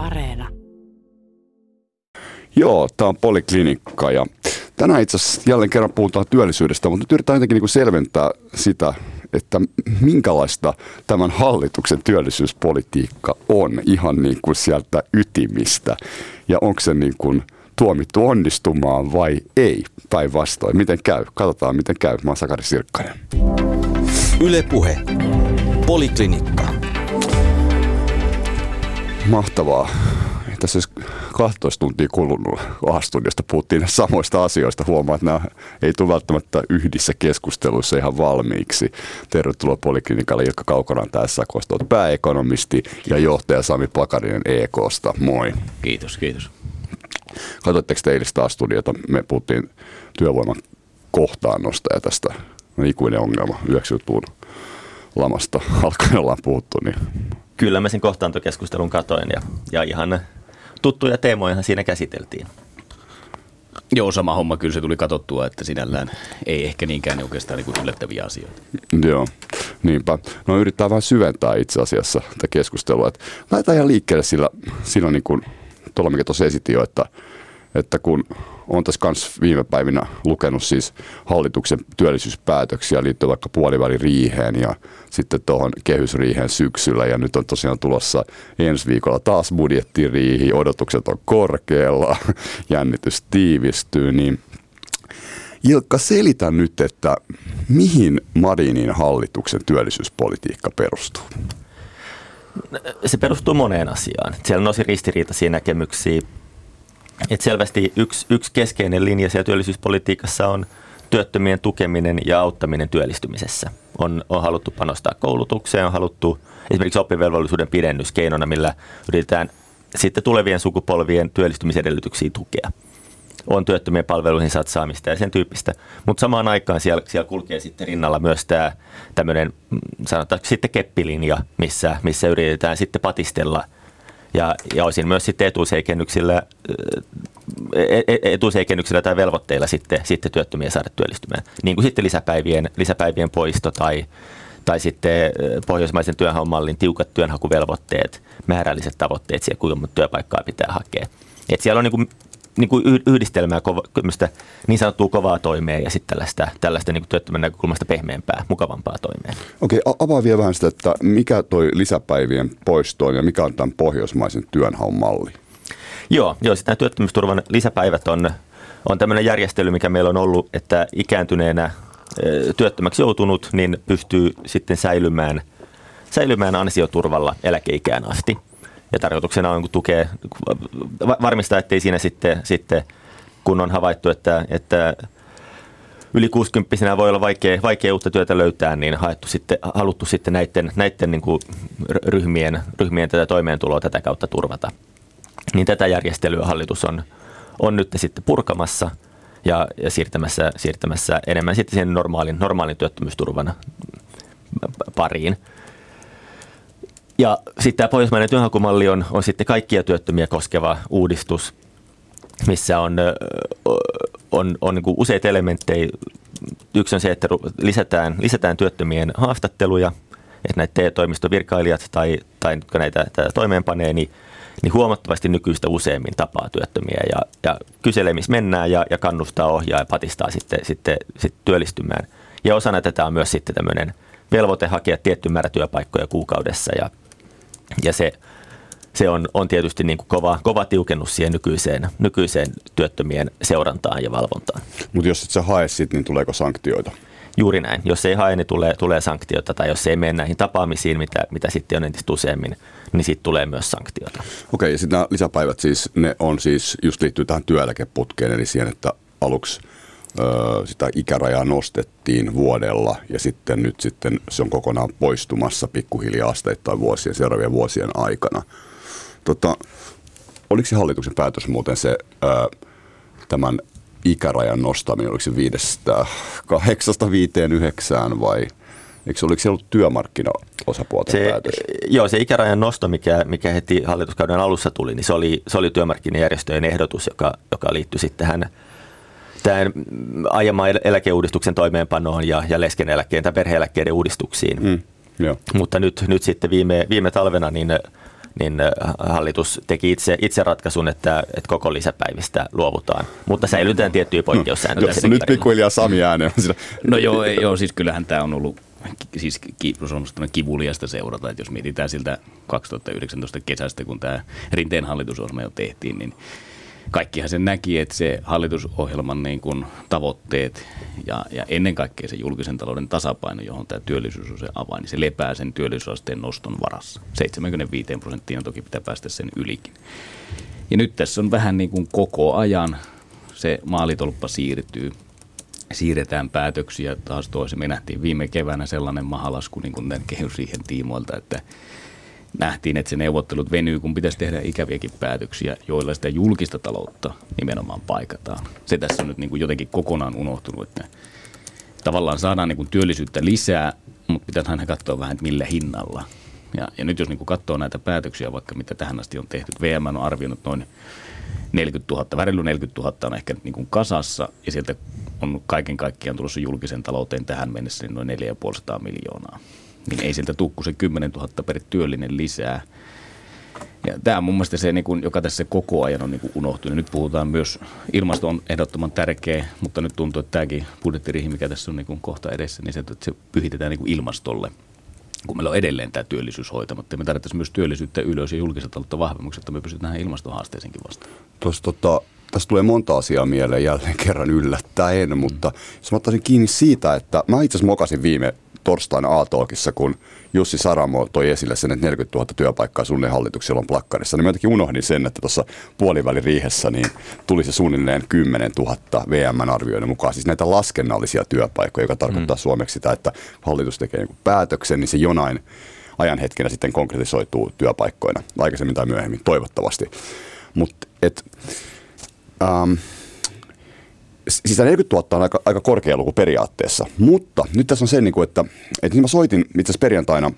Areena. Joo, tämä on Poliklinikka ja tänään itse asiassa jälleen kerran puhutaan työllisyydestä, mutta nyt yritetään jotenkin niin kuin selventää sitä, että minkälaista tämän hallituksen työllisyyspolitiikka on ihan niin kuin sieltä ytimistä ja onko se niin kuin tuomittu onnistumaan vai ei päinvastoin. Miten käy? Katsotaan miten käy. Mä oon Sakari Sirkkanen. Yle Puhe. Poliklinikka. Mahtavaa. Tässä olisi 12 tuntia kulunut A-studiosta, puhuttiin samoista asioista. Huomaa, että nämä ei tule välttämättä yhdissä keskusteluissa ihan valmiiksi. Tervetuloa Poliklinikalle Ilkka Kaukonan tässä, koska pääekonomisti ja johtaja Sami Pakarinen EKsta. Moi. Kiitos, kiitos. Katsoitteko te eilistä studiota? Me puhuttiin työvoiman kohtaannosta ja tästä ikuinen ongelma 90-luvun lamasta alkaen ollaan puhuttu. Niin. Kyllä mä sen kohtaantokeskustelun katoin ja, ja ihan tuttuja teemoja siinä käsiteltiin. Joo, sama homma. Kyllä se tuli katsottua, että sinällään ei ehkä niinkään oikeastaan niin yllättäviä asioita. Joo, niinpä. No yrittää vähän syventää itse asiassa tätä keskustelua. Että laitetaan ihan liikkeelle sillä, sillä niin kuin, tuolla mikä tuossa esitin jo, että, että kun olen tässä kanssa viime päivinä lukenut siis hallituksen työllisyyspäätöksiä liittyen vaikka puoliväliriiheen ja sitten tuohon kehysriiheen syksyllä ja nyt on tosiaan tulossa ensi viikolla taas budjettiriihi, odotukset on korkealla, jännitys tiivistyy, niin Ilkka, selitä nyt, että mihin Marinin hallituksen työllisyyspolitiikka perustuu? Se perustuu moneen asiaan. Siellä nousi ristiriitaisia näkemyksiä et selvästi yksi, yksi keskeinen linja siellä työllisyyspolitiikassa on työttömien tukeminen ja auttaminen työllistymisessä. On, on haluttu panostaa koulutukseen, on haluttu esimerkiksi oppivelvollisuuden pidennys keinona, millä yritetään sitten tulevien sukupolvien työllistymisedellytyksiä tukea. On työttömien palveluihin satsaamista ja sen tyyppistä. Mutta samaan aikaan siellä, siellä kulkee sitten rinnalla myös tämä tämmöinen, mm, sanotaanko sitten keppilinja, missä, missä yritetään sitten patistella – ja, ja osin myös sitten etuuseikennyksillä, e, e, etuuseikennyksillä tai velvoitteilla sitten, sitten työttömiä saada työllistymään. Niin kuin sitten lisäpäivien, lisäpäivien poisto tai, tai sitten pohjoismaisen työnhaun tiukat työnhakuvelvoitteet, määrälliset tavoitteet siihen, kuinka työpaikkaa pitää hakea. Et siellä on niin kuin niin kuin yhdistelmää kova, niin sanottua kovaa toimea ja sitten tällaista, tällaista niin kuin työttömän näkökulmasta pehmeämpää, mukavampaa toimea. Okei, avaa vielä vähän sitä, että mikä toi lisäpäivien poisto ja mikä on tämän pohjoismaisen työnhaun malli? Joo, joo sitten työttömyysturvan lisäpäivät on, on tämmöinen järjestely, mikä meillä on ollut, että ikääntyneenä työttömäksi joutunut, niin pystyy sitten säilymään, säilymään ansioturvalla eläkeikään asti – ja tarkoituksena on tukea, varmistaa, ettei siinä sitten, sitten kun on havaittu, että, että yli 60 voi olla vaikea, vaikea uutta työtä löytää, niin haettu sitten, haluttu sitten näiden, näiden niin ryhmien, ryhmien tätä toimeentuloa tätä kautta turvata. Niin tätä järjestelyä hallitus on, on nyt sitten purkamassa ja, ja siirtämässä, siirtämässä enemmän sitten siihen normaalin, normaalin työttömyysturvan pariin. Ja sitten tämä pohjoismainen työnhakumalli on, on sitten kaikkia työttömiä koskeva uudistus, missä on, on, on niin useita elementtejä. Yksi on se, että lisätään, lisätään työttömien haastatteluja, että näitä TE-toimiston virkailijat tai, tai jotka näitä tätä toimeenpanee, niin, niin huomattavasti nykyistä useammin tapaa työttömiä ja, ja kyselee, missä mennään ja, ja kannustaa ohjaa ja patistaa sitten, sitten, sitten työllistymään. Ja osana tätä on myös sitten tämmöinen velvoite hakea tietty määrä työpaikkoja kuukaudessa ja ja se, se on, on tietysti niin kuin kova, kova tiukennus siihen nykyiseen, nykyiseen työttömien seurantaan ja valvontaan. Mutta jos et sä hae sit, niin tuleeko sanktioita? Juuri näin. Jos ei hae, niin tulee, tulee sanktioita, tai jos ei mene näihin tapaamisiin, mitä, mitä sitten on entistä useammin, niin sitten tulee myös sanktioita. Okei, ja sitten nämä lisäpäivät siis, ne on siis, just liittyy tähän työeläkeputkeen, eli siihen, että aluksi sitä ikärajaa nostettiin vuodella ja sitten nyt sitten se on kokonaan poistumassa pikkuhiljaa asteittain vuosien, seuraavien vuosien aikana. Tota, oliko se hallituksen päätös muuten se tämän ikärajan nostaminen, oliko se viidestä kahdeksasta viiteen yhdeksään vai Eikö oliko se ollut työmarkkinaosapuolten se, päätös? Joo, se ikärajan nosto, mikä, mikä heti hallituskauden alussa tuli, niin se oli, se oli työmarkkinajärjestöjen ehdotus, joka, joka liittyi sitten tähän tämän aiemman eläkeuudistuksen toimeenpanoon ja, ja leskeneläkkeen tai perheeläkkeiden uudistuksiin. Mm, joo. Mutta nyt, nyt sitten viime, viime talvena niin niin hallitus teki itse, itse ratkaisun, että, että koko lisäpäivistä luovutaan, mutta säilytetään tiettyjä poikkeussääntöjä. No, nyt pikkuhiljaa Sami ääneen. No joo, joo, siis kyllähän tämä on ollut siis on kivuliasta seurata, että jos mietitään siltä 2019 kesästä, kun tämä Rinteen hallitusohjelma jo tehtiin, niin kaikkihan sen näki, että se hallitusohjelman niin kuin tavoitteet ja, ja ennen kaikkea se julkisen talouden tasapaino, johon tämä työllisyys on se avain, niin se lepää sen työllisyysasteen noston varassa. 75 prosenttia on toki pitää päästä sen ylikin. Ja nyt tässä on vähän niin kuin koko ajan se maalitolppa siirtyy siirretään päätöksiä taas toisin. Me nähtiin viime keväänä sellainen mahalasku niin kuin tämän kehysriihen tiimoilta, että nähtiin, että se neuvottelut venyy, kun pitäisi tehdä ikäviäkin päätöksiä, joilla sitä julkista taloutta nimenomaan paikataan. Se tässä on nyt niin kuin jotenkin kokonaan unohtunut, että tavallaan saadaan niin kuin työllisyyttä lisää, mutta pitäisi aina katsoa vähän, että millä hinnalla. Ja, ja nyt jos niin kuin katsoo näitä päätöksiä, vaikka mitä tähän asti on tehty, VM on arvioinut noin 40 000, värily 40 000 on ehkä niin kuin kasassa ja sieltä on kaiken kaikkiaan tulossa julkisen talouteen tähän mennessä niin noin 4,5 miljoonaa. Niin ei sieltä tukku se 10 000 per työllinen lisää. Ja tämä on mun mielestä se, niin kuin, joka tässä koko ajan on niin kuin unohtunut. Nyt puhutaan myös, ilmasto on ehdottoman tärkeä, mutta nyt tuntuu, että tämäkin budjettirihi, mikä tässä on niin kuin kohta edessä, niin se, että se pyhitetään niin kuin ilmastolle kun meillä on edelleen tämä työllisyys hoitamatta. Me tarvittaisiin myös työllisyyttä ylös ja julkista taloutta vahvemmaksi, että me pystytään tähän ilmastohaasteeseenkin vastaan. Tuossa tota, tässä tulee monta asiaa mieleen jälleen kerran yllättäen, mutta jos mä ottaisin kiinni siitä, että mä itse asiassa mokasin viime torstaina A-talkissa, kun Jussi Saramo toi esille sen, että 40 000 työpaikkaa suunnilleen hallituksella on plakkarissa, niin mä jotenkin unohdin sen, että tuossa puoliväliriihessä niin tuli se suunnilleen 10 000 VM-arvioiden mukaan, siis näitä laskennallisia työpaikkoja, joka tarkoittaa mm. suomeksi sitä, että hallitus tekee niin päätöksen, niin se jonain ajan hetkenä sitten konkretisoituu työpaikkoina, aikaisemmin tai myöhemmin, toivottavasti. Mutta et, ähm, siis 40 000 on aika, aika korkea luku periaatteessa, mutta nyt tässä on se, niin kuin, että, että niin mä soitin itse asiassa perjantaina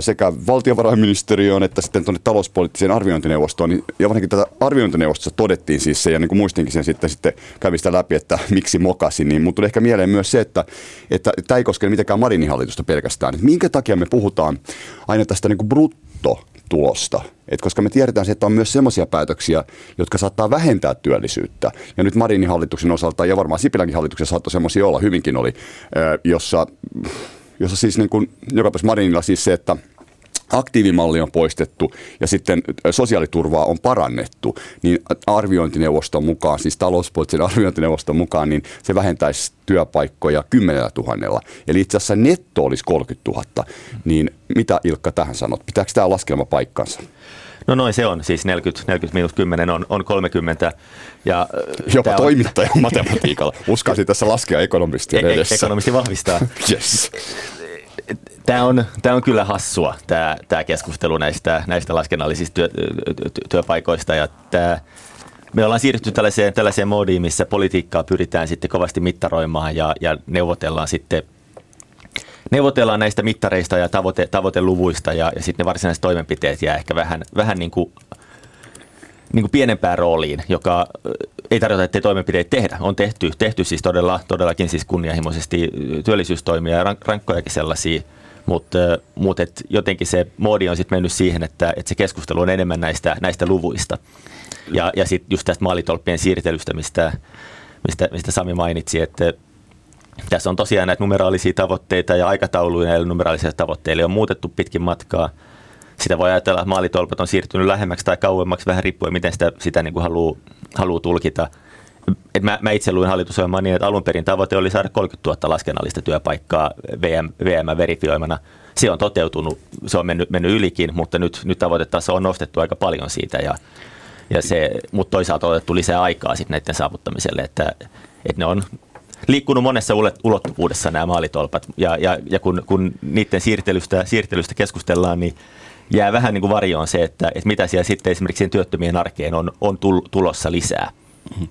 sekä valtiovarainministeriöön että sitten tuonne talouspoliittiseen arviointineuvostoon. Niin, ja varsinkin tätä arviointineuvostossa todettiin siis se, ja niin kuin muistinkin sen sitten, sitten kävi sitä läpi, että miksi mokasin, niin mutta tuli ehkä mieleen myös se, että, että tämä ei koske mitenkään Marinin hallitusta pelkästään. Että minkä takia me puhutaan aina tästä niin kuin brutto tulosta. Et koska me tiedetään, että on myös sellaisia päätöksiä, jotka saattaa vähentää työllisyyttä. Ja nyt Marinin hallituksen osalta, ja varmaan Sipilänkin hallituksen saattoi semmoisia olla, hyvinkin oli, jossa, jossa siis niin kuin, joka Marinilla siis se, että – aktiivimalli on poistettu ja sitten sosiaaliturvaa on parannettu, niin arviointineuvoston mukaan, siis talouspoliittisen arviointineuvoston mukaan, niin se vähentäisi työpaikkoja 10 000. Eli itse asiassa netto olisi 30 000. Niin mitä Ilkka tähän sanot? Pitääkö tämä laskelma paikkansa? No noin se on, siis 40, 40 miinus 10 on, on 30. Ja Jopa toimittaja on... matematiikalla. Uskaisin tässä laskea ekonomistia e- edessä. Ekonomisti vahvistaa. yes tämä on, tämä on kyllä hassua, tämä, tämä keskustelu näistä, näistä laskennallisista työ, työpaikoista. Ja tämä, me ollaan siirrytty tällaiseen, tällaiseen moodiin, missä politiikkaa pyritään sitten kovasti mittaroimaan ja, ja neuvotellaan sitten neuvotellaan näistä mittareista ja tavoite, tavoiteluvuista ja, ja sitten ne varsinaiset toimenpiteet jää ehkä vähän, vähän niin kuin, niin kuin pienempään rooliin, joka ei tarkoita, että toimenpiteitä tehdä. On tehty, tehty siis todella, todellakin siis kunnianhimoisesti työllisyystoimia ja rankkojakin sellaisia – mutta mut jotenkin se moodi on sitten mennyt siihen, että, että se keskustelu on enemmän näistä, näistä luvuista. Ja, ja sitten just tästä maalitolppien siirtelystä, mistä, mistä, mistä Sami mainitsi, että tässä on tosiaan näitä numeraalisia tavoitteita ja aikatauluja näille numeraalisille tavoitteille on muutettu pitkin matkaa. Sitä voi ajatella, että maalitolpat on siirtynyt lähemmäksi tai kauemmaksi, vähän riippuen miten sitä, sitä niin kuin haluaa, haluaa tulkita – et mä, mä itse luin hallitusohjelman niin, että alun perin tavoite oli saada 30 000 laskennallista työpaikkaa VM, VM verifioimana. Se on toteutunut, se on mennyt, mennyt ylikin, mutta nyt, nyt tavoitetaso on nostettu aika paljon siitä ja, ja se, mutta toisaalta on otettu lisää aikaa sitten näiden saavuttamiselle, että, että ne on liikkunut monessa ulottuvuudessa nämä maalitolpat ja, ja, ja kun, kun niiden siirtelystä, siirtelystä keskustellaan, niin jää vähän niin kuin varjoon se, että, että mitä siellä sitten esimerkiksi työttömien arkeen on, on tulossa lisää. Mm-hmm.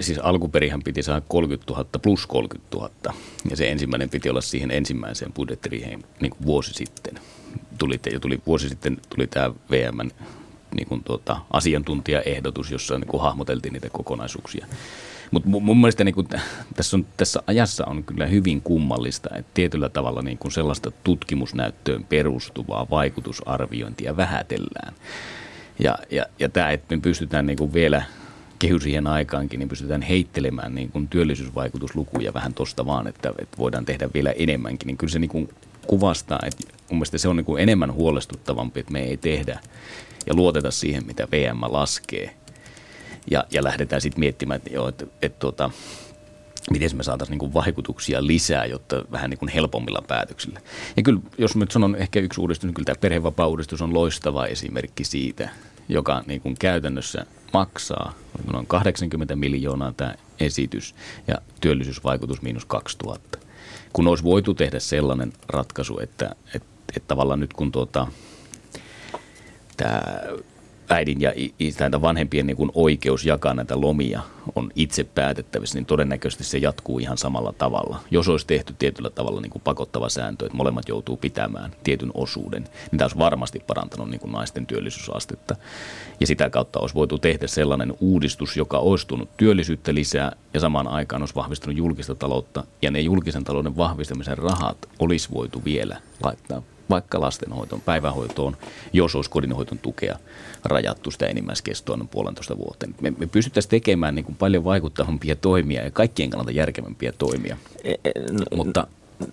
Siis alkuperihän piti saada 30 000 plus 30 000 ja se ensimmäinen piti olla siihen ensimmäiseen budjettiriheen niin kuin vuosi sitten. Tuli, ja tuli, vuosi sitten tuli tämä VMn niin kuin tuota, asiantuntijaehdotus, jossa niin kuin hahmoteltiin niitä kokonaisuuksia. Mutta mun mielestä niin kuin, tässä, on, tässä ajassa on kyllä hyvin kummallista, että tietyllä tavalla niin kuin sellaista tutkimusnäyttöön perustuvaa vaikutusarviointia vähätellään. Ja, ja, ja tämä, että me pystytään niin vielä kehysien aikaankin, niin pystytään heittelemään niin kuin työllisyysvaikutuslukuja vähän tuosta vaan, että, että voidaan tehdä vielä enemmänkin, niin kyllä se niin kuin kuvastaa, että mun mielestä se on niin enemmän huolestuttavampi, että me ei tehdä ja luoteta siihen, mitä VM laskee. Ja, ja lähdetään sitten miettimään, että, joo, että, että tuota, miten me saataisiin niin vaikutuksia lisää, jotta vähän niin helpommilla päätöksillä. Ja kyllä, jos nyt sanon ehkä yksi uudistus, niin kyllä tämä perhevapaa-uudistus on loistava esimerkki siitä, joka niin kuin käytännössä maksaa noin 80 miljoonaa tämä esitys ja työllisyysvaikutus miinus 2000. Kun olisi voitu tehdä sellainen ratkaisu, että, että, että tavallaan nyt kun tuota, tämä äidin ja tämän vanhempien niin kuin oikeus jakaa näitä lomia on itse päätettävissä, niin todennäköisesti se jatkuu ihan samalla tavalla. Jos olisi tehty tietyllä tavalla niin kuin pakottava sääntö, että molemmat joutuu pitämään tietyn osuuden, niin tämä olisi varmasti parantanut niin kuin naisten työllisyysastetta. Ja sitä kautta olisi voitu tehdä sellainen uudistus, joka olisi tuonut työllisyyttä lisää ja samaan aikaan olisi vahvistunut julkista taloutta. Ja ne julkisen talouden vahvistamisen rahat olisi voitu vielä laittaa vaikka lastenhoitoon, päivähoitoon, jos olisi kodinhoiton tukea rajattu sitä enimmäiskestoa noin puolentoista vuoteen. Me, me pystyttäisiin tekemään niin kuin paljon vaikuttavampia toimia ja kaikkien kannalta järkevämpiä toimia, e, no, mutta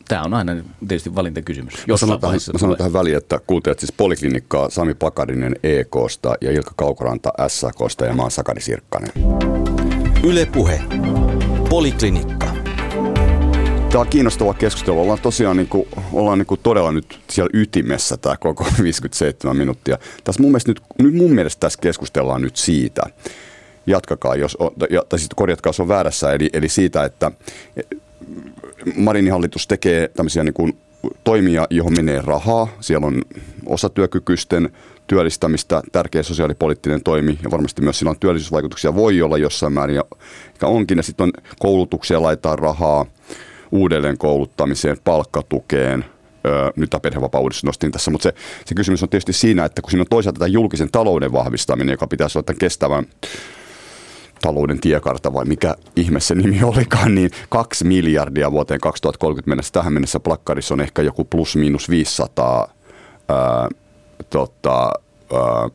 tämä on aina tietysti valintakysymys. Jos sanon, tähän, mä sanon tähän väliin, että kuuntelet siis Poliklinikkaa Sami Pakarinen EKsta ja Ilkka Kaukoranta SKsta ja mä oon Sakari Sirkkanen. Yle Puhe. Poliklinikka. Tämä on kiinnostava keskustelu. Ollaan tosiaan niin kuin, ollaan niin kuin todella nyt siellä ytimessä tämä koko 57 minuuttia. Tässä mun mielestä, nyt, nyt mun mielestä tässä keskustellaan nyt siitä, jatkakaa, jos, tai siis korjatkaa, jos on väärässä, eli, eli siitä, että Marinin hallitus tekee tämmöisiä niin kuin toimia, johon menee rahaa. Siellä on osatyökykyisten työllistämistä, tärkeä sosiaalipoliittinen toimi ja varmasti myös sillä on työllisyysvaikutuksia voi olla jossain määrin ja onkin. Ja sitten on koulutuksia laittaa rahaa, uudelleen kouluttamiseen, palkkatukeen, nyt tämä perhevapaa nostin tässä, mutta se, se kysymys on tietysti siinä, että kun siinä on toisaalta tämä julkisen talouden vahvistaminen, joka pitäisi olla tämän kestävän talouden tiekarta vai mikä ihme se nimi olikaan, niin kaksi miljardia vuoteen 2030 mennessä. Tähän mennessä plakkarissa on ehkä joku plus miinus 500 ää, tota, ää,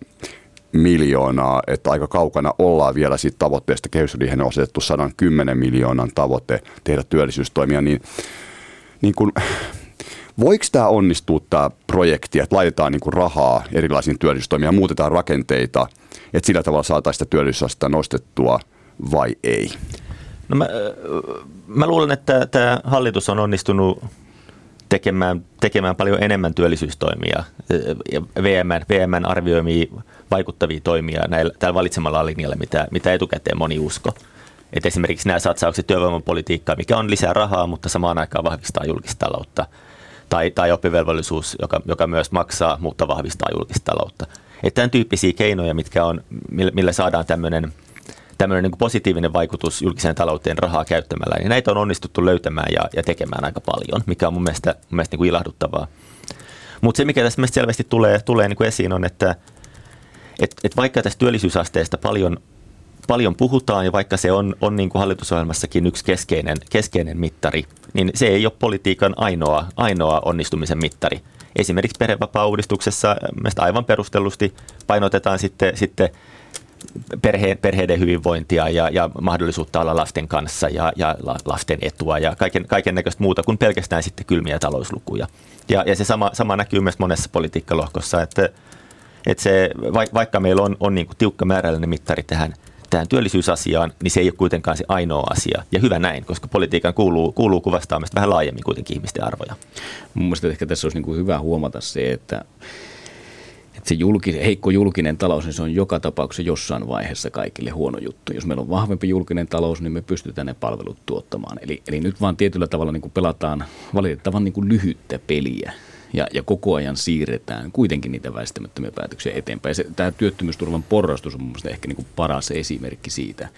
miljoonaa, että aika kaukana ollaan vielä siitä tavoitteesta. Kehysriihen on asetettu 110 miljoonan tavoite tehdä työllisyystoimia, niin, niin kun, voiko tämä onnistua tämä projekti, että laitetaan niin rahaa erilaisiin työllisyystoimiin ja muutetaan rakenteita, että sillä tavalla saataisiin sitä työllisyysastetta nostettua vai ei? No mä, mä luulen, että tämä hallitus on onnistunut tekemään, tekemään paljon enemmän työllisyystoimia ja VMn, VMn arvioimia vaikuttavia toimia näillä, tällä valitsemalla linjalla, mitä, mitä etukäteen moni usko. Et esimerkiksi nämä satsaukset työvoimapolitiikkaan, mikä on lisää rahaa, mutta samaan aikaan vahvistaa julkista taloutta. Tai, tai oppivelvollisuus, joka, joka myös maksaa, mutta vahvistaa julkista taloutta. Että tämän tyyppisiä keinoja, mitkä on, millä, millä saadaan tämmöinen tämmöinen niin positiivinen vaikutus julkiseen talouteen rahaa käyttämällä, niin näitä on onnistuttu löytämään ja, ja tekemään aika paljon, mikä on mun mielestä, mun mielestä niin kuin ilahduttavaa. Mutta se, mikä tässä selvästi tulee, tulee niin kuin esiin, on, että et, et vaikka tästä työllisyysasteesta paljon, paljon puhutaan ja vaikka se on, on niin kuin hallitusohjelmassakin yksi keskeinen, keskeinen mittari, niin se ei ole politiikan ainoa, ainoa onnistumisen mittari. Esimerkiksi perhevapaa-uudistuksessa aivan perustellusti painotetaan sitten, sitten perhe, perheiden hyvinvointia ja, ja mahdollisuutta olla lasten kanssa ja, ja lasten etua ja kaiken, kaiken näköistä muuta kuin pelkästään sitten kylmiä talouslukuja. Ja, ja se sama, sama näkyy myös monessa politiikkalohkossa, että, että se, vaikka meillä on, on niin kuin tiukka määrällinen mittari tähän, tähän työllisyysasiaan, niin se ei ole kuitenkaan se ainoa asia. Ja hyvä näin, koska politiikan kuuluu, kuuluu kuvastaa vähän laajemmin kuitenkin ihmisten arvoja. Mun mielestä ehkä tässä olisi niin kuin hyvä huomata se, että se julkis, heikko julkinen talous, niin se on joka tapauksessa jossain vaiheessa kaikille huono juttu. Jos meillä on vahvempi julkinen talous, niin me pystytään ne palvelut tuottamaan. Eli, eli nyt vaan tietyllä tavalla niin kuin pelataan valitettavan niin kuin lyhyttä peliä ja, ja koko ajan siirretään kuitenkin niitä väistämättömiä päätöksiä eteenpäin. Se, tämä työttömyysturvan porrastus on mielestäni ehkä niin kuin paras esimerkki siitä,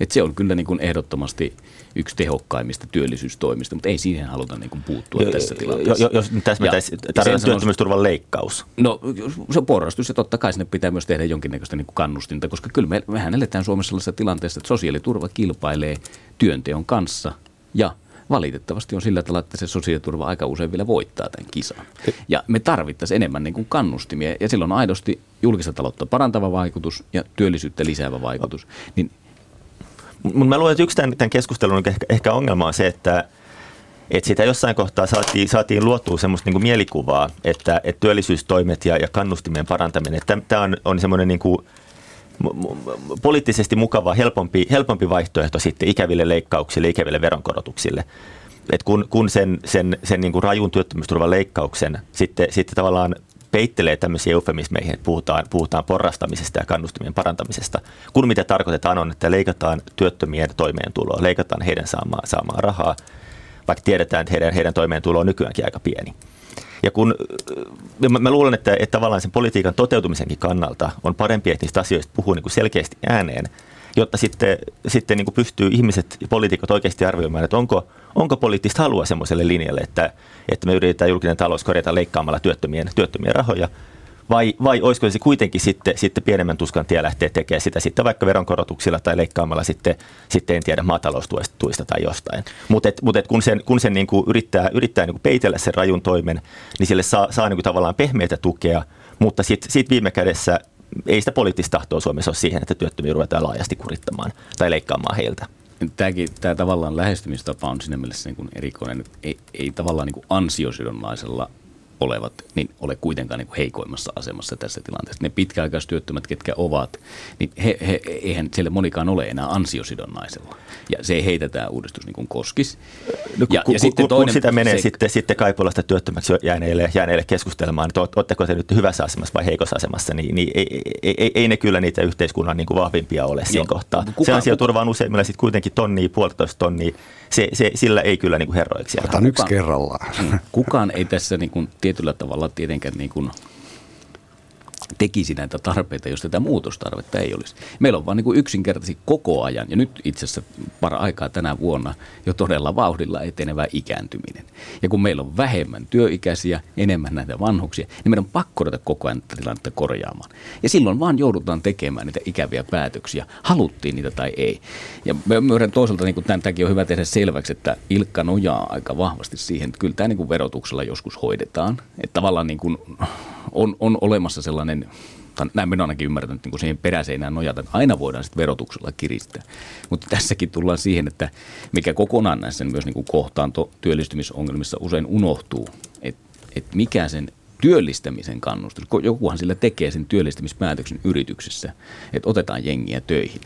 että se on kyllä niin kuin ehdottomasti yksi tehokkaimmista työllisyystoimista, mutta ei siihen haluta niin kuin puuttua jo, tässä tilanteessa. Jo, jos täsmätäisi, tarvitaan työttömyysturvan leikkaus. No se on porrastus ja totta kai sinne pitää myös tehdä jonkinnäköistä niin kuin kannustinta, koska kyllä me, mehän eletään Suomessa sellaisessa tilanteessa, että sosiaaliturva kilpailee työnteon kanssa ja – valitettavasti on sillä tavalla, että se sosiaaliturva aika usein vielä voittaa tämän kisan. Ja me tarvittaisiin enemmän niin kuin kannustimia ja silloin aidosti julkista taloutta parantava vaikutus ja työllisyyttä lisäävä vaikutus. Niin mutta mä luulen, että yksi tämän, tämän keskustelun ehkä, ehkä ongelma on se, että että sitä jossain kohtaa saatiin, saatiin luotua semmoista niin mielikuvaa, että, että työllisyystoimet ja, ja kannustimien parantaminen, että tämä on, on semmoinen niin kuin poliittisesti mukava, helpompi, helpompi vaihtoehto sitten ikäville leikkauksille, ikäville veronkorotuksille. Et kun, kun sen, sen, sen niin kuin rajun työttömyysturvan leikkauksen sitten, sitten tavallaan peittelee tämmöisiä eufemismeihin, että puhutaan, puhutaan porrastamisesta ja kannustimien parantamisesta, kun mitä tarkoitetaan on, että leikataan työttömien toimeentuloa, leikataan heidän saamaa, saamaa rahaa, vaikka tiedetään, että heidän, heidän toimeentulo on nykyäänkin aika pieni. Ja kun mä, mä luulen, että, että tavallaan sen politiikan toteutumisenkin kannalta on parempi, että niistä asioista puhuu niin kuin selkeästi ääneen, jotta sitten, sitten niin kuin pystyy ihmiset ja poliitikot oikeasti arvioimaan, että onko, onko poliittista halua semmoiselle linjalle, että, että me yritetään julkinen talous korjata leikkaamalla työttömien, työttömien rahoja, vai, vai olisiko se kuitenkin sitten, sitten pienemmän tuskan tie lähteä tekemään sitä sitten vaikka veronkorotuksilla tai leikkaamalla sitten, sitten en tiedä maataloustuista tai jostain. Mutta mut kun sen, kun sen niinku yrittää, yrittää niinku peitellä sen rajun toimen, niin sille saa, saa niinku tavallaan pehmeitä tukea, mutta sitten sit viime kädessä ei sitä poliittista tahtoa Suomessa ole siihen, että työttömiä ruvetaan laajasti kurittamaan tai leikkaamaan heiltä. Tämäkin, tämä tavallaan lähestymistapa on siinä mielessä niin kuin erikoinen, että ei, ei tavallaan niin kuin ansiosidonnaisella olevat niin ole kuitenkaan niin heikoimmassa asemassa tässä tilanteessa. Ne pitkäaikaistyöttömät, ketkä ovat, niin he, he, eihän siellä monikaan ole enää ansiosidonnaisella. Ja se ei heitä tämä uudistus niin kuin koskisi. No, ja, kun, ja sitten kun, toinen, kun sitä menee se, sitten, sitten Kaipulasta työttömäksi jääneille, jääneille keskustelemaan, että oletteko te nyt hyvässä asemassa vai heikossa asemassa, niin, niin ei, ei, ei, ei, ne kyllä niitä yhteiskunnan niin kuin vahvimpia ole siinä kohtaa. Kuka, se ansioturva on useimmilla sitten kuitenkin tonnia, puolitoista tonnia. Se, se, sillä ei kyllä niin kuin herroiksi. Otan yksi kerrallaan. Kukaan ei tässä niin kuin, tietyllä tavalla tietenkään niin kuin tekisi näitä tarpeita, jos tätä muutostarvetta ei olisi. Meillä on vain niin yksinkertaisesti koko ajan, ja nyt itse asiassa para aikaa tänä vuonna jo todella vauhdilla etenevä ikääntyminen. Ja kun meillä on vähemmän työikäisiä, enemmän näitä vanhuksia, niin meidän on pakko ruveta koko ajan tilannetta korjaamaan. Ja silloin vaan joudutaan tekemään niitä ikäviä päätöksiä, haluttiin niitä tai ei. Ja myöden toisaalta niin tämänkin on hyvä tehdä selväksi, että Ilkka nojaa aika vahvasti siihen, että kyllä tämä niin verotuksella joskus hoidetaan. Että tavallaan niin kuin on, on olemassa sellainen, tai näin minä ainakin ymmärtänyt, niin kuin siihen peräseinään nojata, että aina voidaan sitten verotuksella kiristää. Mutta tässäkin tullaan siihen, että mikä kokonaan näissä myös niin kuin kohtaanto työllistymisongelmissa usein unohtuu, että, että mikä sen työllistämisen kannustus. Jokuhan sillä tekee sen työllistämispäätöksen yrityksessä, että otetaan jengiä töihin.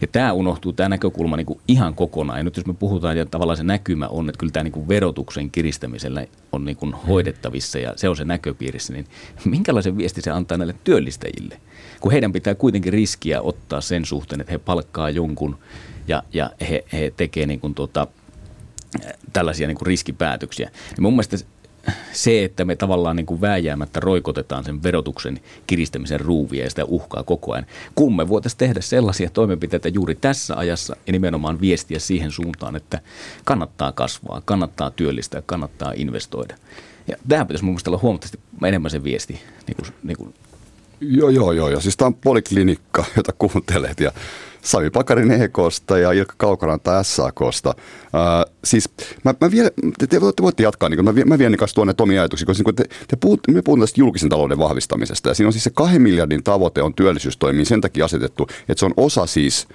Ja tämä unohtuu, tämä näkökulma niin kuin ihan kokonaan. Ja nyt jos me puhutaan, ja tavallaan se näkymä on, että kyllä tämä niin kuin verotuksen kiristämisellä on niin kuin hoidettavissa ja se on se näköpiirissä, niin minkälaisen viesti se antaa näille työllistäjille? Kun heidän pitää kuitenkin riskiä ottaa sen suhteen, että he palkkaa jonkun ja, ja he, he tekevät niin kuin tuota, tällaisia niin kuin riskipäätöksiä. Niin mun mielestä se, että me tavallaan niin kuin vääjäämättä roikotetaan sen verotuksen kiristämisen ruuvia ja sitä uhkaa koko ajan, kun me voitaisiin tehdä sellaisia toimenpiteitä juuri tässä ajassa ja nimenomaan viestiä siihen suuntaan, että kannattaa kasvaa, kannattaa työllistää, kannattaa investoida. Ja tämä pitäisi mun mielestä olla huomattavasti enemmän se viesti niin kuin, niin kuin Joo, joo, joo. Ja siis tämä on poliklinikka, jota kuuntelet. Ja Sami Pakarin EKsta ja Ilkka Kaukaranta SAKsta. Äh, siis mä, mä vielä, te, te, te voitte jatkaa, niin mä, mä vien kanssa tuonne omia ajatuksia, koska niin te, te puhut, me puhutaan tästä julkisen talouden vahvistamisesta. Ja siinä on siis se kahden miljardin tavoite on työllisyystoimiin sen takia asetettu, että se on osa siis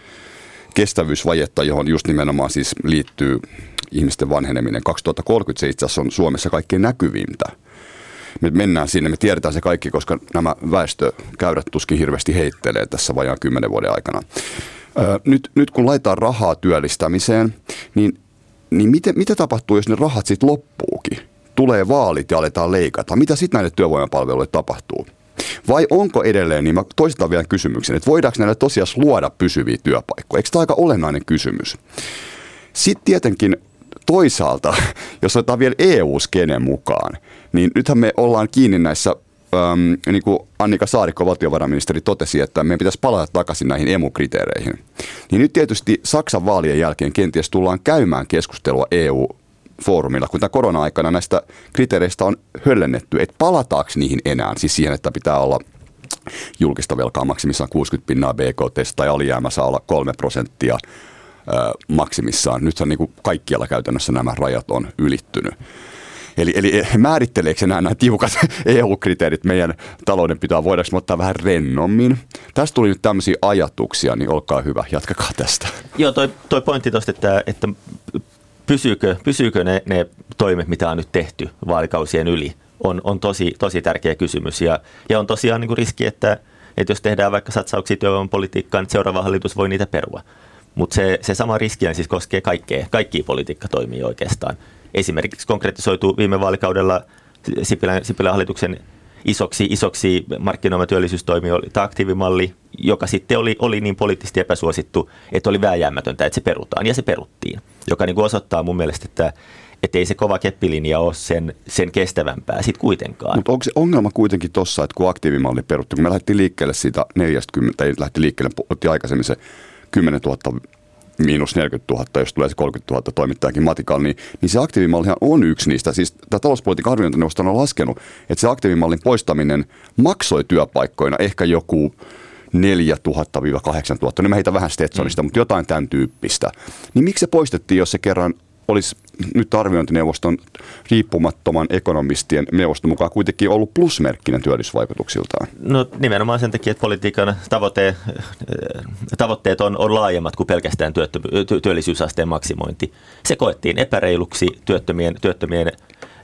kestävyysvajetta, johon just nimenomaan siis liittyy ihmisten vanheneminen. 2030 se itse asiassa on Suomessa kaikkein näkyvintä me mennään sinne, me tiedetään se kaikki, koska nämä väestökäyrät tuskin hirveästi heittelee tässä vajaan kymmenen vuoden aikana. nyt, nyt kun laitetaan rahaa työllistämiseen, niin, niin miten, mitä tapahtuu, jos ne rahat sitten loppuukin? Tulee vaalit ja aletaan leikata. Mitä sitten näille työvoimapalveluille tapahtuu? Vai onko edelleen, niin mä toistan vielä kysymyksen, että voidaanko näille tosiaan luoda pysyviä työpaikkoja? Eikö tämä aika olennainen kysymys? Sitten tietenkin toisaalta, jos otetaan vielä EU-skenen mukaan, niin nythän me ollaan kiinni näissä äm, niin kuin Annika Saarikko, valtiovarainministeri, totesi, että meidän pitäisi palata takaisin näihin emukriteereihin. Niin nyt tietysti Saksan vaalien jälkeen kenties tullaan käymään keskustelua EU foorumilla, kun tämä korona-aikana näistä kriteereistä on höllennetty, että palataako niihin enää, siis siihen, että pitää olla julkista velkaa maksimissaan 60 pinnaa BKT tai alijäämä saa olla 3 prosenttia maksimissaan. Nythän niin kuin kaikkialla käytännössä nämä rajat on ylittynyt. Eli, eli määritteleekö nämä, nämä tiukat EU-kriteerit meidän taloudenpitoa, voidaanko me ottaa vähän rennommin? Tästä tuli nyt tämmöisiä ajatuksia, niin olkaa hyvä, jatkakaa tästä. Joo, toi, toi pointti tuosta, että, että pysyykö, pysyykö ne, ne toimet, mitä on nyt tehty vaalikausien yli, on, on tosi, tosi tärkeä kysymys. Ja, ja on tosiaan niin kuin riski, että, että jos tehdään vaikka satsauksia työvoimapolitiikkaan, niin seuraava hallitus voi niitä perua. Mutta se, se sama riski siis koskee kaikkea, kaikkia politiikkatoimia oikeastaan. Esimerkiksi konkretisoitu viime vaalikaudella Sipilän, Sipilän hallituksen isoksi, isoksi markkinoima työllisyystoimi oli tämä aktiivimalli, joka sitten oli, oli niin poliittisesti epäsuosittu, että oli vääjäämätöntä, että se perutaan. Ja se peruttiin, joka niin kuin osoittaa mun mielestä, että, että ei se kova keppilinja ole sen, sen kestävämpää sitten kuitenkaan. Mutta onko se ongelma kuitenkin tuossa, että kun aktiivimalli peruttiin, kun me lähdettiin liikkeelle siitä 40, tai lähti liikkeelle, otti aikaisemmin se 10 000 miinus 40 000, jos tulee se 30 000 toimittajakin matikalla, niin, niin se aktiivimallihan on yksi niistä. Siis tämä talouspolitiikan arviointineuvosto on laskenut, että se aktiivimallin poistaminen maksoi työpaikkoina ehkä joku 4 000-8 000, niin mä heitän vähän Stetsonista, mm. mutta jotain tämän tyyppistä. Niin miksi se poistettiin, jos se kerran olisi nyt arviointineuvoston riippumattoman ekonomistien neuvoston mukaan kuitenkin ollut plusmerkkinen työllisyysvaikutuksiltaan? No nimenomaan sen takia, että politiikan tavoite, tavoitteet on, on laajemmat kuin pelkästään työttö, työllisyysasteen maksimointi. Se koettiin epäreiluksi työttömien, työttömien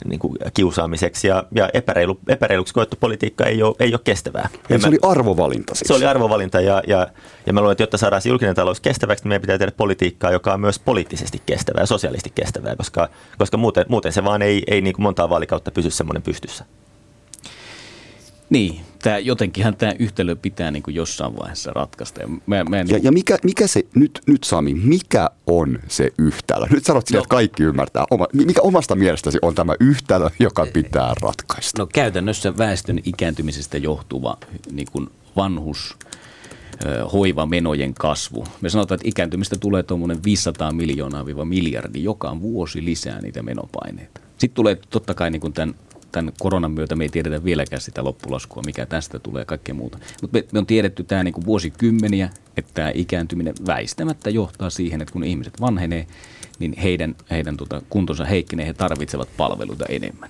niin kuin kiusaamiseksi ja, ja epäreilu, epäreiluksi koettu politiikka ei ole, ei ole kestävää. Ja se mä, oli arvovalinta siis. Se oli arvovalinta ja, ja, ja mä luulen, että jotta saadaan julkinen talous kestäväksi, niin meidän pitää tehdä politiikkaa, joka on myös poliittisesti kestävää ja sosiaalisesti kestävää, koska, koska muuten, muuten se vaan ei, ei niin kuin montaa vaalikautta pysy semmoinen pystyssä. Niin, tämä, jotenkinhan tämä yhtälö pitää niin kuin jossain vaiheessa ratkaista. Ja, mä, mä niin... ja, ja mikä, mikä se, nyt, nyt Sami, mikä on se yhtälö? Nyt sanot sinne, no. että kaikki ymmärtää. Oma, mikä omasta mielestäsi on tämä yhtälö, joka pitää ratkaista? No käytännössä väestön ikääntymisestä johtuva niin kuin vanhus, hoivamenojen kasvu. Me sanotaan, että ikääntymistä tulee tuommoinen 500 miljoonaa miljardi joka vuosi lisää niitä menopaineita. Sitten tulee totta kai niin kuin tämän tämän koronan myötä me ei tiedetä vieläkään sitä loppulaskua, mikä tästä tulee ja kaikkea muuta. Mutta me, me on tiedetty tämä niin kuin vuosikymmeniä, että tämä ikääntyminen väistämättä johtaa siihen, että kun ihmiset vanhenee, niin heidän, heidän tota, kuntonsa heikkenee, he tarvitsevat palveluita enemmän.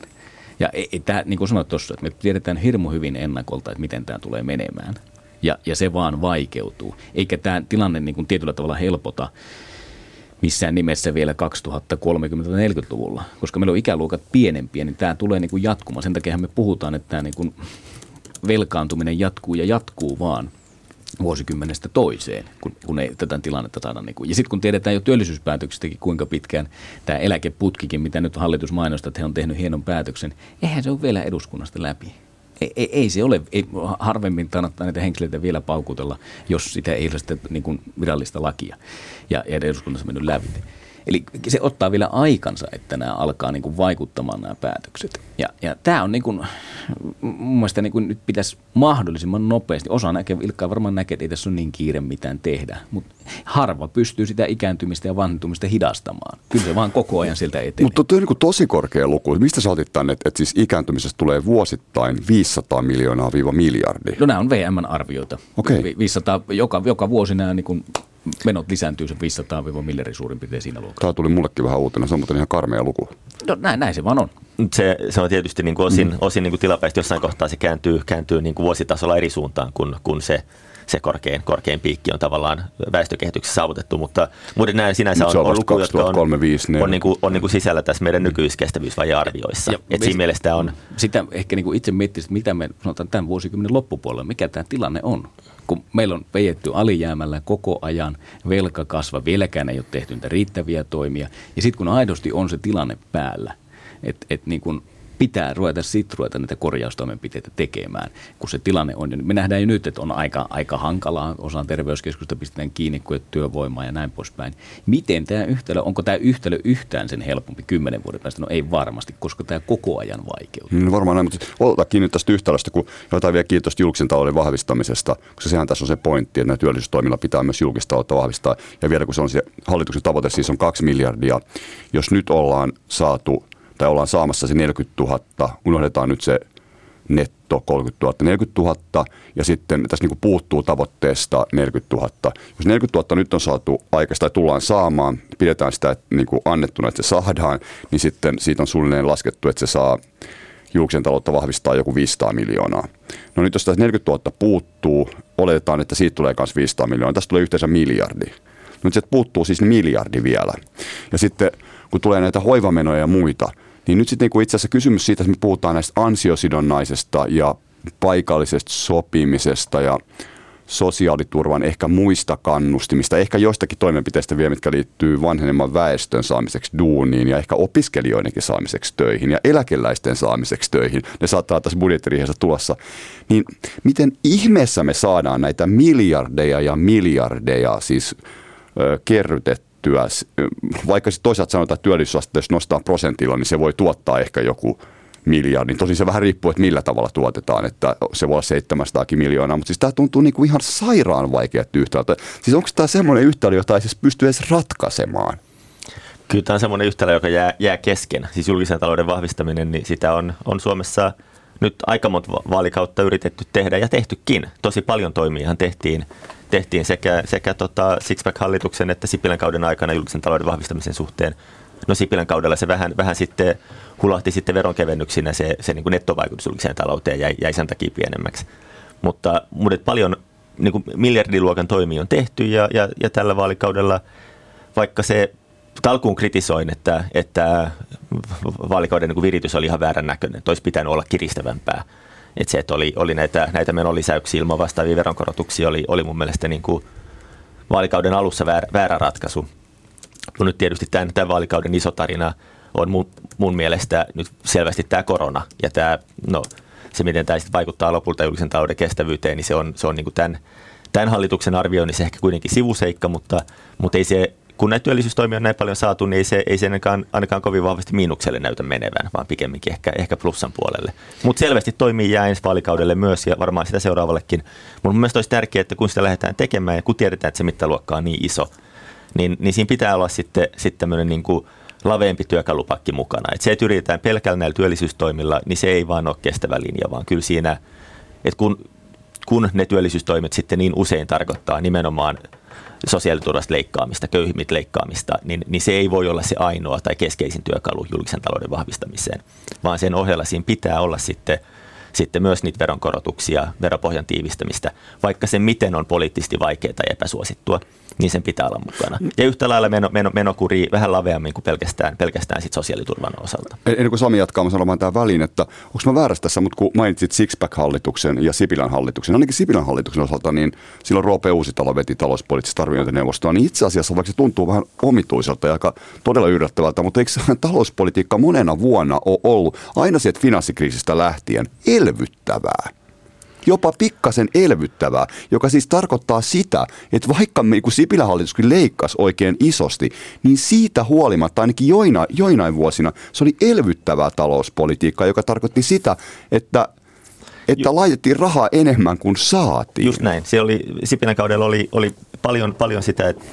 Ja e, e, tämä, niin kuin sanoit tuossa, että me tiedetään hirmu hyvin ennakolta, että miten tämä tulee menemään. Ja, ja se vaan vaikeutuu. Eikä tämä tilanne niin kuin tietyllä tavalla helpota missään nimessä vielä 2030-40-luvulla, koska meillä on ikäluokat pienempiä, niin tämä tulee niin kuin jatkumaan. Sen takia me puhutaan, että tämä niin kuin velkaantuminen jatkuu ja jatkuu vaan vuosikymmenestä toiseen, kun, kun ei tätä tilannetta saada. Niin kuin. Ja sitten kun tiedetään jo työllisyyspäätöksistäkin, kuinka pitkään tämä eläkeputkikin, mitä nyt hallitus mainostaa, että he on tehnyt hienon päätöksen, eihän se ole vielä eduskunnasta läpi. Ei, ei, ei se ole, ei, harvemmin kannattaa näitä henkilöitä vielä paukutella, jos sitä ei ole sitä niin kuin virallista lakia ja, ja eduskunnassa mennyt läpi. Eli se ottaa vielä aikansa, että nämä alkaa niin kuin vaikuttamaan nämä päätökset. Ja, ja tämä on niin kuin, mun mielestä niin kuin nyt pitäisi mahdollisimman nopeasti, osa näkee, Ilkka varmaan näkee, että ei tässä ole niin kiire mitään tehdä, mutta harva pystyy sitä ikääntymistä ja vanhentumista hidastamaan. Kyllä se vaan koko ajan sieltä etenee. Mutta tuo on niin tosi korkea luku. Mistä sä otit tänne, että, että siis ikääntymisestä tulee vuosittain 500 miljoonaa viiva miljardi? No nämä on VMn arvioita. Okay. 500, joka, joka vuosi nämä niin kuin menot lisääntyy se 500 miljardia suurin piirtein siinä luokassa. Tämä tuli mullekin vähän uutena, se on muuten ihan karmea luku. No näin, näin se vaan on. Se, se on tietysti niin kuin osin, mm. osin niin kuin tilapäisesti jossain kohtaa se kääntyy, kääntyy niin kuin vuositasolla eri suuntaan kuin, kuin se, se korkein, korkein piikki on tavallaan väestökehityksessä saavutettu, mutta muuten näin sinänsä on, on luku, jotka on, on, niin kuin, on niin kuin sisällä tässä meidän nykyiskestävyysvaje-arvioissa. Ja, Et siinä mielessä on... Sitä ehkä niin kuin itse miettisin, että mitä me sanotaan tämän vuosikymmenen loppupuolella, mikä tämä tilanne on kun meillä on pejetty alijäämällä koko ajan, velka kasva, vieläkään ei ole tehty niitä riittäviä toimia. Ja sitten kun aidosti on se tilanne päällä, että et niin kun pitää ruveta sitten ruveta näitä korjaustoimenpiteitä tekemään, kun se tilanne on. Me nähdään jo nyt, että on aika, aika hankalaa, osaan terveyskeskusta pistetään kiinni, kun työvoimaa ja näin poispäin. Miten tämä yhtälö, onko tämä yhtälö yhtään sen helpompi kymmenen vuoden päästä? No ei varmasti, koska tämä koko ajan vaikeutuu. No varmaan näin, mutta otetaan kiinni tästä yhtälöstä, kun jotain vielä kiitosta julkisen talouden vahvistamisesta, koska sehän tässä on se pointti, että työllisyystoimilla pitää myös julkista taloutta vahvistaa. Ja vielä kun se on se hallituksen tavoite, siis on kaksi miljardia. Jos nyt ollaan saatu tai ollaan saamassa se 40 000, unohdetaan nyt se netto 30 000, 40 000 ja sitten tässä niin puuttuu tavoitteesta 40 000. Jos 40 000 nyt on saatu aikaista tai tullaan saamaan, pidetään sitä niin kuin annettuna, että se saadaan, niin sitten siitä on suunnilleen laskettu, että se saa julkisen taloutta vahvistaa joku 500 miljoonaa. No nyt jos tässä 40 000 puuttuu, oletetaan, että siitä tulee myös 500 miljoonaa. Tästä tulee yhteensä miljardi. No nyt sieltä puuttuu siis miljardi vielä. Ja sitten kun tulee näitä hoivamenoja ja muita, niin nyt sitten niin itse asiassa kysymys siitä, että me puhutaan näistä ansiosidonnaisesta ja paikallisesta sopimisesta ja sosiaaliturvan ehkä muista kannustimista, ehkä joistakin toimenpiteistä vielä, mitkä liittyy vanhenemman väestön saamiseksi duuniin ja ehkä opiskelijoidenkin saamiseksi töihin ja eläkeläisten saamiseksi töihin. Ne saattaa tässä budjettiriihessä tulossa. Niin miten ihmeessä me saadaan näitä miljardeja ja miljardeja siis ö, kerrytettyä, vaikka sitten toisaalta sanotaan, että työllisyysaste, jos nostaa prosentilla, niin se voi tuottaa ehkä joku miljardin. Tosin se vähän riippuu, että millä tavalla tuotetaan, että se voi olla 700 miljoonaa, mutta siis tämä tuntuu kuin ihan sairaan vaikea yhtälö. Siis onko tämä semmoinen yhtälö, jota ei siis pysty edes ratkaisemaan? Kyllä tämä on semmoinen yhtälö, joka jää, jää kesken. Siis julkisen talouden vahvistaminen, niin sitä on, on Suomessa nyt aika monta vaalikautta yritetty tehdä ja tehtykin. Tosi paljon toimia tehtiin, tehtiin sekä, sekä tota Sixpack-hallituksen että Sipilän kauden aikana julkisen talouden vahvistamisen suhteen. No Sipilän kaudella se vähän, vähän sitten hulahti sitten veronkevennyksinä se, se niin kuin nettovaikutus julkiseen talouteen jäi, jäi sen takia pienemmäksi. Mutta, mutta paljon niin kuin miljardiluokan toimia on tehty ja, ja, ja tällä vaalikaudella, vaikka se alkuun kritisoin, että, että vaalikauden niin viritys oli ihan väärän näköinen, että olisi pitänyt olla kiristävämpää. Että se, että oli, oli näitä, näitä menolisäyksiä ilman vastaavia veronkorotuksia, oli, oli mun mielestä niin kuin vaalikauden alussa väärä, väärä ratkaisu. No nyt tietysti tämän, tämän vaalikauden iso tarina on mun, mun mielestä nyt selvästi tämä korona ja tämä, no, se, miten tämä sitten vaikuttaa lopulta julkisen talouden kestävyyteen, niin se on, se on niin kuin tämän, tämän hallituksen arvioinnissa ehkä kuitenkin sivuseikka, mutta, mutta ei se, kun näitä työllisyystoimia on näin paljon saatu, niin ei se, ei se ainakaan, ainakaan kovin vahvasti miinukselle näytä menevän, vaan pikemminkin ehkä, ehkä plussan puolelle. Mutta selvästi toimii jää ensi vaalikaudelle myös ja varmaan sitä seuraavallekin. Mutta mun mielestä olisi tärkeää, että kun sitä lähdetään tekemään ja kun tiedetään, että se mittaluokka on niin iso, niin, niin siinä pitää olla sitten, sitten tämmöinen niin kuin laveempi työkalupakki mukana. Et se, että yritetään pelkällä näillä työllisyystoimilla, niin se ei vaan ole kestävä linja, vaan kyllä siinä, että kun, kun ne työllisyystoimet sitten niin usein tarkoittaa nimenomaan sosiaaliturvasta leikkaamista, köyhimmit leikkaamista, niin, niin se ei voi olla se ainoa tai keskeisin työkalu julkisen talouden vahvistamiseen, vaan sen ohella siinä pitää olla sitten – sitten myös niitä veronkorotuksia, veropohjan tiivistämistä, vaikka se miten on poliittisesti vaikeaa tai epäsuosittua, niin sen pitää olla mukana. Ja yhtä lailla meno, meno, menokuri vähän laveammin kuin pelkästään, pelkästään sit sosiaaliturvan osalta. Ennen kuin Sami jatkaa, mä sanon tämän väliin, että onko mä väärässä tässä, mutta kun mainitsit Sixpack-hallituksen ja Sipilän hallituksen, ainakin Sipilän hallituksen osalta, niin silloin Roope Uusitalo veti talouspoliittista arviointineuvostoa, niin itse asiassa vaikka se tuntuu vähän omituiselta ja aika todella yllättävältä, mutta eikö talouspolitiikka monena vuonna ole ollut aina sieltä finanssikriisistä lähtien elvyttävää jopa pikkasen elvyttävää, joka siis tarkoittaa sitä, että vaikka me, kun Sipilän hallituskin leikkasi oikein isosti, niin siitä huolimatta ainakin joina, joinain vuosina se oli elvyttävää talouspolitiikkaa, joka tarkoitti sitä, että että laitettiin rahaa enemmän kuin saatiin. Just näin. Se oli, Sipilän kaudella oli, oli paljon, paljon sitä, että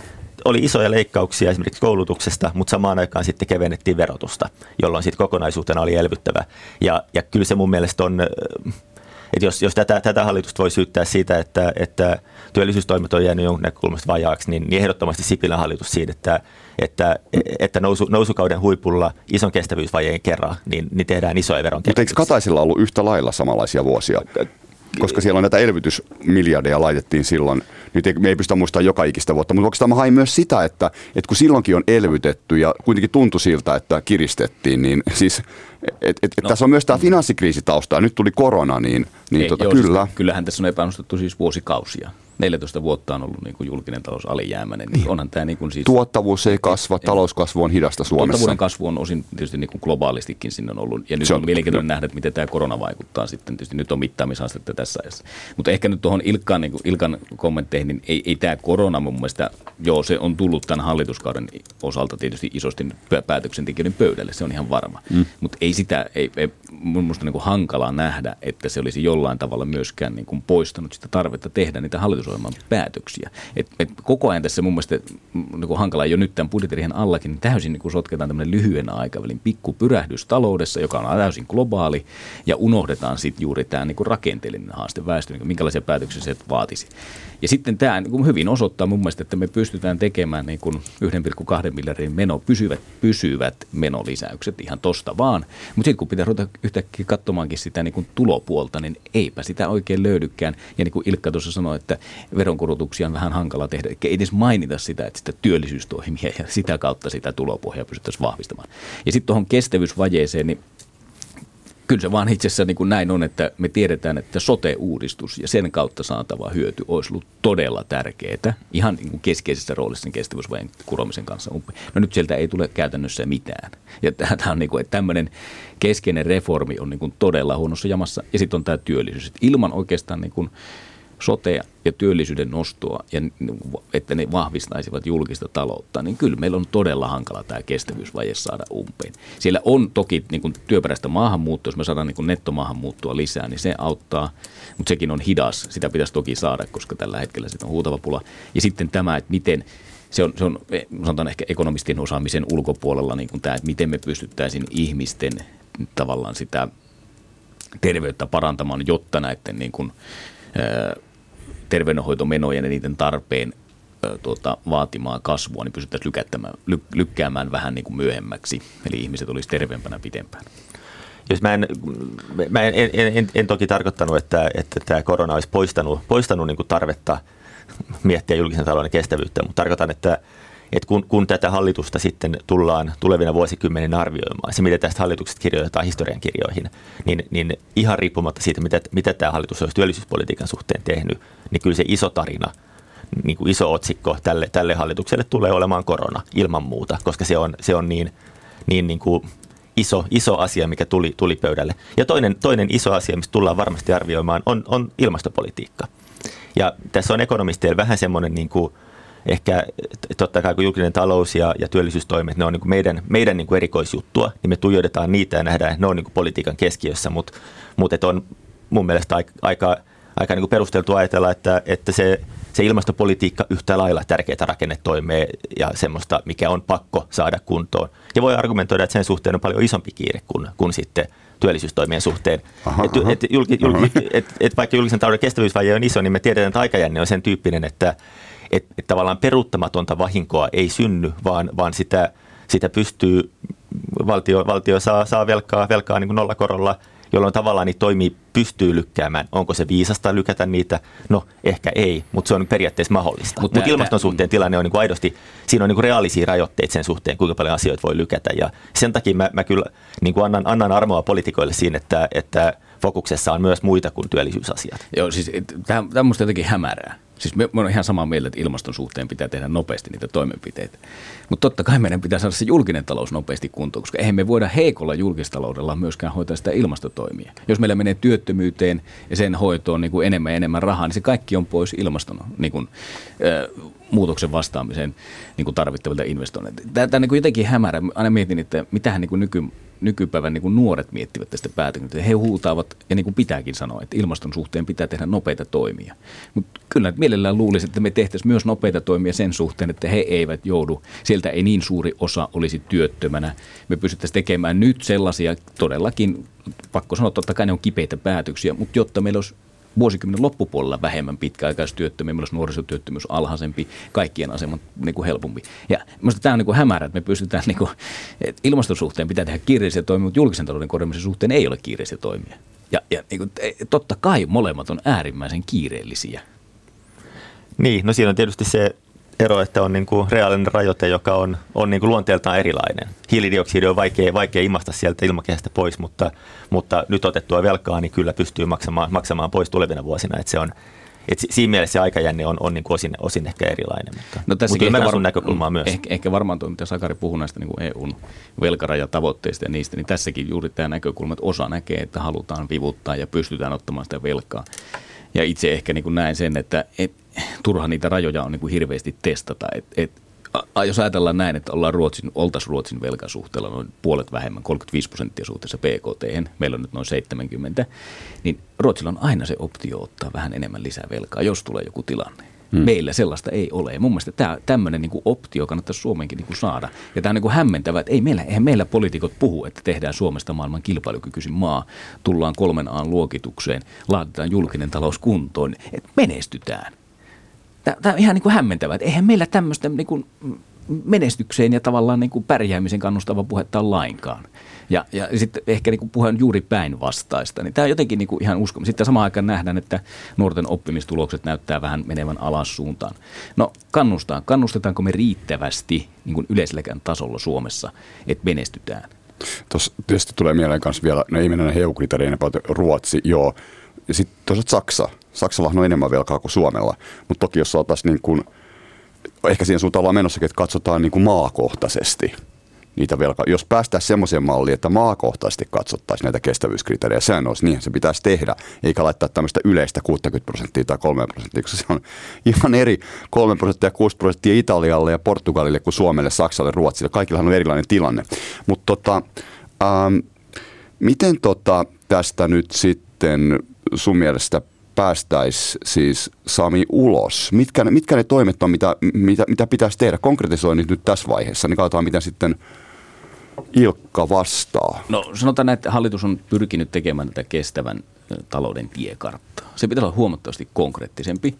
oli isoja leikkauksia esimerkiksi koulutuksesta, mutta samaan aikaan sitten kevennettiin verotusta, jolloin sitten kokonaisuutena oli elvyttävä. Ja, ja kyllä se mun mielestä on että jos, jos tätä, tätä hallitusta voi syyttää siitä, että, että työllisyystoimet on jäänyt jonkun näkökulmasta vajaaksi, niin, niin ehdottomasti Sipilän hallitus siitä, että, että, että nousu, nousukauden huipulla ison kestävyysvajeen kerran, niin, niin tehdään isoja veronkevennyksiä. Mutta eikö Kataisilla ollut yhtä lailla samanlaisia vuosia? Koska siellä on näitä elvytysmiljardeja laitettiin silloin. Nyt ei, me ei pystytä muistamaan joka ikistä vuotta, mutta onko tämä hain myös sitä, että, että kun silloinkin on elvytetty ja kuitenkin tuntui siltä, että kiristettiin, niin siis et, et, et no. tässä on myös tämä finanssikriisi taustaa. Nyt tuli korona, niin, niin ei, tota, joo, kyllä. Siis, kyllähän tässä on epäonnistuttu siis vuosikausia 14 vuotta on ollut niin kuin julkinen talous alijäämäinen, niin onhan tämä niin kuin siis... Tuottavuus ei kasva, talouskasvu on hidasta Suomessa. Tuottavuuden kasvu on osin tietysti niin kuin globaalistikin sinne on ollut, ja nyt se on, on mielenkiintoinen nähdä, että miten tämä korona vaikuttaa sitten, tietysti nyt on mittaamisastetta tässä ajassa. Mutta ehkä nyt tuohon Ilkan, niin Ilkan kommentteihin, niin ei, ei tämä korona mun mielestä, joo se on tullut tämän hallituskauden osalta tietysti isosti päätöksentekijöiden pöydälle, se on ihan varma. Mm. Mutta ei sitä, ei, ei mun mielestä niin kuin hankalaa nähdä, että se olisi jollain tavalla myöskään niin kuin poistanut sitä tarvetta tehdä niitä hallitusohjelman päätöksiä. Et, et koko ajan tässä mun mielestä niin kuin hankalaa jo nyt tämän budjettirihen allakin, niin täysin niin kuin sotketaan tämmöinen lyhyen aikavälin pikkupyrähdys taloudessa, joka on täysin globaali, ja unohdetaan sitten juuri tämä niin kuin rakenteellinen haaste väestö, niin minkälaisia päätöksiä se vaatisi. Ja sitten tämä niin hyvin osoittaa mun mielestä, että me pystytään tekemään niin kuin 1,2 miljardin meno, pysyvät, pysyvät menolisäykset ihan tosta vaan. Mutta sitten kun pitää ruveta yhtäkkiä katsomaankin sitä niin kuin tulopuolta, niin eipä sitä oikein löydykään. Ja niin kuin Ilkka tuossa sanoi, että veronkorotuksia on vähän hankala tehdä, eikä edes mainita sitä, että sitä työllisyystoimia ja sitä kautta sitä tulopohjaa pystyttäisiin vahvistamaan. Ja sitten tuohon kestävyysvajeeseen, niin kyllä se vaan itse asiassa niin kuin näin on, että me tiedetään, että sote-uudistus ja sen kautta saatava hyöty olisi ollut todella tärkeää, ihan niin kuin keskeisessä roolissa sen kestävyysvajen kuromisen kanssa. No nyt sieltä ei tule käytännössä mitään. Ja tämä on niin kuin, että tämmöinen keskeinen reformi on niin kuin todella huonossa jamassa. Ja sitten on tämä työllisyys. Ilman oikeastaan niin kuin sotea ja työllisyyden nostoa, ja että ne vahvistaisivat julkista taloutta, niin kyllä meillä on todella hankala tämä kestävyysvaje saada umpeen. Siellä on toki niin kuin työperäistä maahanmuuttoa, jos me saadaan niin kuin nettomaahanmuuttoa lisää, niin se auttaa, mutta sekin on hidas. Sitä pitäisi toki saada, koska tällä hetkellä sitä on huutava pula. Ja sitten tämä, että miten se on, se on sanotaan ehkä ekonomistien osaamisen ulkopuolella niin kuin tämä, että miten me pystyttäisiin ihmisten tavallaan sitä terveyttä parantamaan, jotta näiden niin kuin, terveydenhoitomenojen ja niiden tarpeen tuota, vaatimaa kasvua, niin pystyttäisiin ly, lykkäämään vähän niin kuin myöhemmäksi. Eli ihmiset olisivat terveempänä pitempään. Jos mä en, mä en, en, en, en toki tarkoittanut, että, että tämä korona olisi poistanut, poistanut niin kuin tarvetta miettiä julkisen talouden kestävyyttä, mutta tarkoitan, että että kun, kun tätä hallitusta sitten tullaan tulevina vuosikymmenen arvioimaan, se mitä tästä hallituksesta kirjoitetaan historiankirjoihin, niin, niin ihan riippumatta siitä, mitä, mitä tämä hallitus olisi työllisyyspolitiikan suhteen tehnyt, niin kyllä se iso tarina, niin kuin iso otsikko tälle, tälle hallitukselle tulee olemaan korona ilman muuta, koska se on, se on niin, niin, niin kuin iso, iso asia, mikä tuli, tuli pöydälle. Ja toinen, toinen iso asia, mistä tullaan varmasti arvioimaan, on, on ilmastopolitiikka. Ja tässä on ekonomisteilla vähän semmoinen niin kuin – ehkä totta kai kun julkinen talous ja, ja työllisyystoimet, ne on niin kuin meidän, meidän niin kuin erikoisjuttua, niin me tuijotetaan niitä ja nähdään, että ne on niin kuin politiikan keskiössä, mutta, mutta on mun mielestä aika, aika, aika niin kuin perusteltu ajatella, että, että se, se ilmastopolitiikka yhtä lailla tärkeää rakennetoimea ja semmoista, mikä on pakko saada kuntoon. Ja voi argumentoida, että sen suhteen on paljon isompi kiire kuin, kuin sitten työllisyystoimien suhteen. Aha, et, aha. Et, julki, julki, et, et vaikka julkisen talouden kestävyysvaje on iso, niin me tiedetään, että aikajänne on sen tyyppinen, että, että, että tavallaan peruuttamatonta vahinkoa ei synny, vaan, vaan sitä, sitä pystyy, valtio, valtio saa, saa velkaa, velkaa niin kuin nollakorolla, jolloin tavallaan niitä toimii pystyy lykkäämään. Onko se viisasta lykätä niitä? No ehkä ei, mutta se on periaatteessa mahdollista. Mutta mut ilmaston suhteen tilanne on niin kuin aidosti, siinä on niin kuin reaalisia rajoitteita sen suhteen, kuinka paljon asioita voi lykätä. Ja sen takia mä, mä kyllä niin kuin annan, annan armoa poliitikoille siinä, että, että fokuksessa on myös muita kuin työllisyysasiat. Joo, siis tämä on jotenkin hämärää. Siis me, me on ihan samaa mieltä, että ilmaston suhteen pitää tehdä nopeasti niitä toimenpiteitä. Mutta totta kai meidän pitää saada se julkinen talous nopeasti kuntoon, koska eihän me voida heikolla julkistaloudella myöskään hoitaa sitä ilmastotoimia. Jos meillä menee työttömyyteen ja sen hoitoon niin kuin enemmän ja enemmän rahaa, niin se kaikki on pois ilmaston niin kuin, äh, muutoksen vastaamiseen niin kuin tarvittavilta investoinneilta. Tämä, on niin jotenkin hämärä. Aina mietin, että mitähän niin kuin nyky, nykypäivän niin kuin nuoret miettivät tästä päätöksestä. He huutaavat, ja niin kuin pitääkin sanoa, että ilmaston suhteen pitää tehdä nopeita toimia. Mutta kyllä mielellään luulisi, että me tehtäisiin myös nopeita toimia sen suhteen, että he eivät joudu, sieltä ei niin suuri osa olisi työttömänä. Me pystyttäisiin tekemään nyt sellaisia todellakin, pakko sanoa, totta kai ne on kipeitä päätöksiä, mutta jotta meillä olisi vuosikymmenen loppupuolella vähemmän pitkäaikaistyöttömiä, meillä olisi nuorisotyöttömyys alhaisempi, kaikkien aseman niin kuin helpompi. Ja minusta tämä on niin kuin hämärä, että me pystytään, niin kuin, että ilmaston suhteen pitää tehdä kiireisiä toimia, mutta julkisen talouden korjaamisen suhteen ei ole kiireisiä toimia. Ja, ja niin kuin, totta kai molemmat on äärimmäisen kiireellisiä. Niin, no siinä on tietysti se ero, että on niin kuin reaalinen rajoite, joka on, on niin kuin luonteeltaan erilainen. Hiilidioksidi on vaikea, vaikea imasta sieltä ilmakehästä pois, mutta, mutta nyt otettua velkaa niin kyllä pystyy maksamaan, maksamaan pois tulevina vuosina. Että se on, et siinä mielessä se aikajänne on, on niin kuin osin, osin ehkä erilainen. Mutta, no mutta ymmärrän sun näkökulmaa myös. Ehkä, ehkä varmaan tuo, mitä Sakari puhui näistä niin kuin EUn velkarajatavoitteista ja niistä, niin tässäkin juuri tämä näkökulma, että osa näkee, että halutaan vivuttaa ja pystytään ottamaan sitä velkaa. Ja itse ehkä niin kuin näen sen, että et, turha niitä rajoja on niin kuin hirveästi testata. Et, et, a, jos ajatellaan näin, että ollaan Ruotsin, oltaisiin Ruotsin velkasuhteella noin puolet vähemmän, 35 prosenttia suhteessa PKT, meillä on nyt noin 70, niin Ruotsilla on aina se optio ottaa vähän enemmän lisää velkaa, jos tulee joku tilanne. Hmm. Meillä sellaista ei ole. Ja mun mielestä tämä, tämmöinen niin optio kannattaisi Suomenkin niin saada. Ja tämä on niin hämmentävä, että ei meillä, eihän meillä poliitikot puhu, että tehdään Suomesta maailman kilpailukykyisin maa, tullaan kolmen aan luokitukseen, laitetaan julkinen talous kuntoon, että menestytään. Tämä on ihan niin kuin hämmentävää, että eihän meillä tämmöistä niin kuin menestykseen ja tavallaan niin kuin pärjäämisen kannustava puhetta on lainkaan. Ja, ja sitten ehkä niin kuin puhe on juuri päinvastaista. Niin tämä on jotenkin niin kuin ihan usko. Sitten samaan aikaan nähdään, että nuorten oppimistulokset näyttää vähän menevän alas suuntaan. No kannustaa. Kannustetaanko me riittävästi niin kuin yleiselläkään tasolla Suomessa, että menestytään? Tuossa tietysti tulee mieleen myös vielä, no ei mennä EU-kriteerien Ruotsi, joo. Ja sitten toisaalta Saksa. Saksalla on enemmän velkaa kuin Suomella. Mutta toki jos saataisiin niin ehkä siihen suuntaan ollaan menossakin, että katsotaan niin kuin maakohtaisesti – niitä velka. Jos päästään semmoiseen malliin, että maakohtaisesti katsottaisiin näitä kestävyyskriteerejä, sehän olisi niin, se pitäisi tehdä, eikä laittaa tämmöistä yleistä 60 prosenttia tai 3 prosenttia, koska se on ihan eri 3 prosenttia ja 6 prosenttia Italialle ja Portugalille kuin Suomelle, Saksalle, Ruotsille. Kaikillahan on erilainen tilanne. Mutta tota, ähm, miten tota, tästä nyt sitten sun mielestä päästäisiin siis Sami ulos? Mitkä ne, mitkä ne toimet on, mitä, mitä, mitä pitäisi tehdä? Konkretisoinnit nyt tässä vaiheessa, niin katsotaan miten sitten Ilkka vastaa? No sanotaan, että hallitus on pyrkinyt tekemään tätä kestävän talouden tiekarttaa. Se pitää olla huomattavasti konkreettisempi.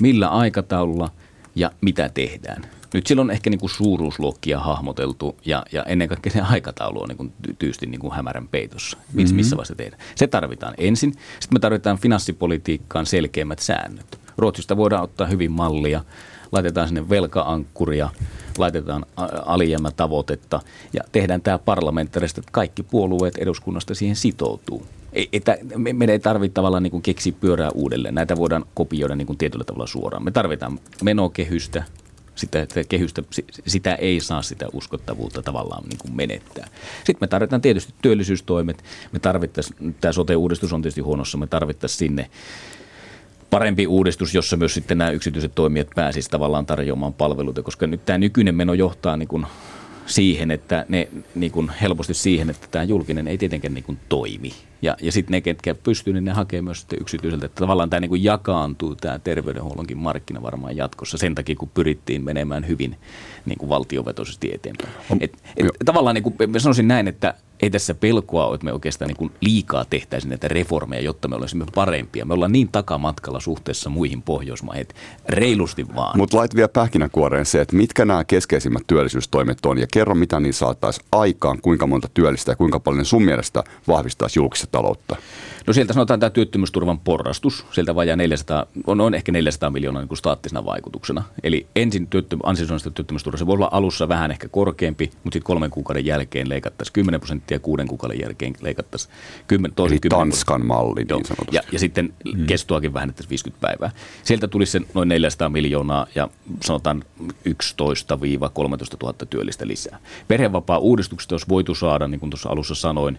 Millä aikataululla ja mitä tehdään? Nyt silloin on ehkä niin kuin suuruusluokkia hahmoteltu ja, ja ennen kaikkea se aikataulu on niin kuin tyysti niin kuin hämärän peitossa. Missä, mm-hmm. missä vaiheessa tehdään? Se tarvitaan ensin. Sitten me tarvitaan finanssipolitiikkaan selkeimmät säännöt. Ruotsista voidaan ottaa hyvin mallia. Laitetaan sinne velkaankkuria – laitetaan alijäämätavoitetta ja tehdään tämä parlamentaarisesti, että kaikki puolueet eduskunnasta siihen sitoutuu. Että meidän ei tarvitse tavallaan niin keksiä pyörää uudelleen. Näitä voidaan kopioida niin kuin tietyllä tavalla suoraan. Me tarvitaan menokehystä, sitä, että kehystä, sitä ei saa sitä uskottavuutta tavallaan niin kuin menettää. Sitten me tarvitaan tietysti työllisyystoimet. Me tarvittaisiin, tämä sote-uudistus on tietysti huonossa, me tarvittaisiin sinne parempi uudistus, jossa myös sitten nämä yksityiset toimijat pääsisivät tavallaan tarjoamaan palveluita, koska nyt tämä nykyinen meno johtaa niin kuin siihen, että ne niin kuin helposti siihen, että tämä julkinen ei tietenkään niin kuin toimi. Ja, ja sitten ne, ketkä pystyy, niin ne hakee myös sitten yksityiseltä. Että tavallaan tämä niin kuin jakaantuu tämä terveydenhuollonkin markkina varmaan jatkossa sen takia, kun pyrittiin menemään hyvin niin kuin valtiovetoisesti eteenpäin. Et, et, tavallaan niin kuin, sanoisin näin, että ei tässä pelkoa ole, että me oikeastaan niin liikaa tehtäisiin näitä reformeja, jotta me olisimme parempia. Me ollaan niin takamatkalla suhteessa muihin Pohjoismaihin, että reilusti vaan. Mutta lait vielä pähkinänkuoreen se, että mitkä nämä keskeisimmät työllisyystoimet on ja kerro, mitä niin saataisiin aikaan, kuinka monta työllistä ja kuinka paljon sun mielestä vahvistaisi julkista taloutta. No sieltä sanotaan tämä työttömyysturvan porrastus, sieltä vajaa 400, on, on ehkä 400 miljoonaa niin kuin staattisena vaikutuksena. Eli ensin työttö, ansiosidonnaista työttömyysturva, se voi olla alussa vähän ehkä korkeampi, mutta sitten kolmen kuukauden jälkeen leikattaisiin 10 prosenttia, kuuden kuukauden jälkeen leikattaisiin 10, tosi Eli 10 Tanskan malli niin sanotusti. Ja, ja sitten hmm. kestoakin vähennettäisiin 50 päivää. Sieltä tulisi se noin 400 miljoonaa ja sanotaan 11-13 000 työllistä lisää. Perhevapaa-uudistuksesta olisi voitu saada, niin kuin tuossa alussa sanoin,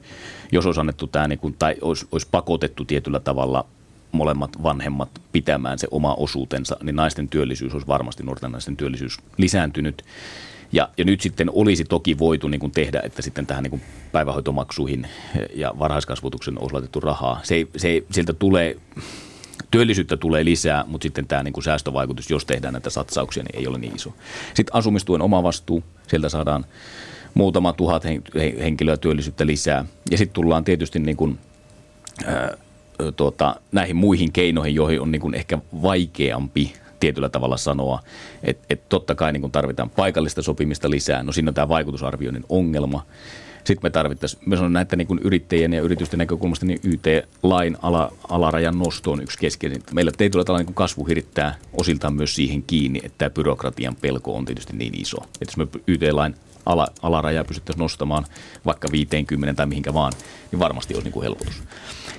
jos olisi annettu tämä, niin kuin, tai olisi, olisi pakotettu tietyllä tavalla molemmat vanhemmat pitämään se oma osuutensa, niin naisten työllisyys olisi varmasti nuorten naisten työllisyys lisääntynyt. Ja, ja nyt sitten olisi toki voitu niin kuin tehdä, että sitten tähän niin kuin päivähoitomaksuihin ja varhaiskasvatuksen olisi laitettu rahaa. Se, se, sieltä tulee, työllisyyttä tulee lisää, mutta sitten tämä niin kuin säästövaikutus, jos tehdään näitä satsauksia, niin ei ole niin iso. Sitten asumistuen oma vastuu, sieltä saadaan muutama tuhat henkilöä työllisyyttä lisää. Ja sitten tullaan tietysti niin kuin, ää, tuota, näihin muihin keinoihin, joihin on niin kuin ehkä vaikeampi tietyllä tavalla sanoa, että et totta kai niin tarvitaan paikallista sopimista lisää. No siinä on tämä vaikutusarvioinnin ongelma. Sitten me tarvittaisiin, myös on näitä niin yrittäjien ja yritysten näkökulmasta, niin YT-lain ala, alarajan nosto on yksi keskeinen. Meillä ei tule tällainen kasvu hirittää osiltaan myös siihen kiinni, että tämä byrokratian pelko on tietysti niin iso. Että jos me YT-lain ala, alarajaa pystyttäisiin nostamaan vaikka 50 tai mihinkä vaan, niin varmasti olisi niin kuin helpotus.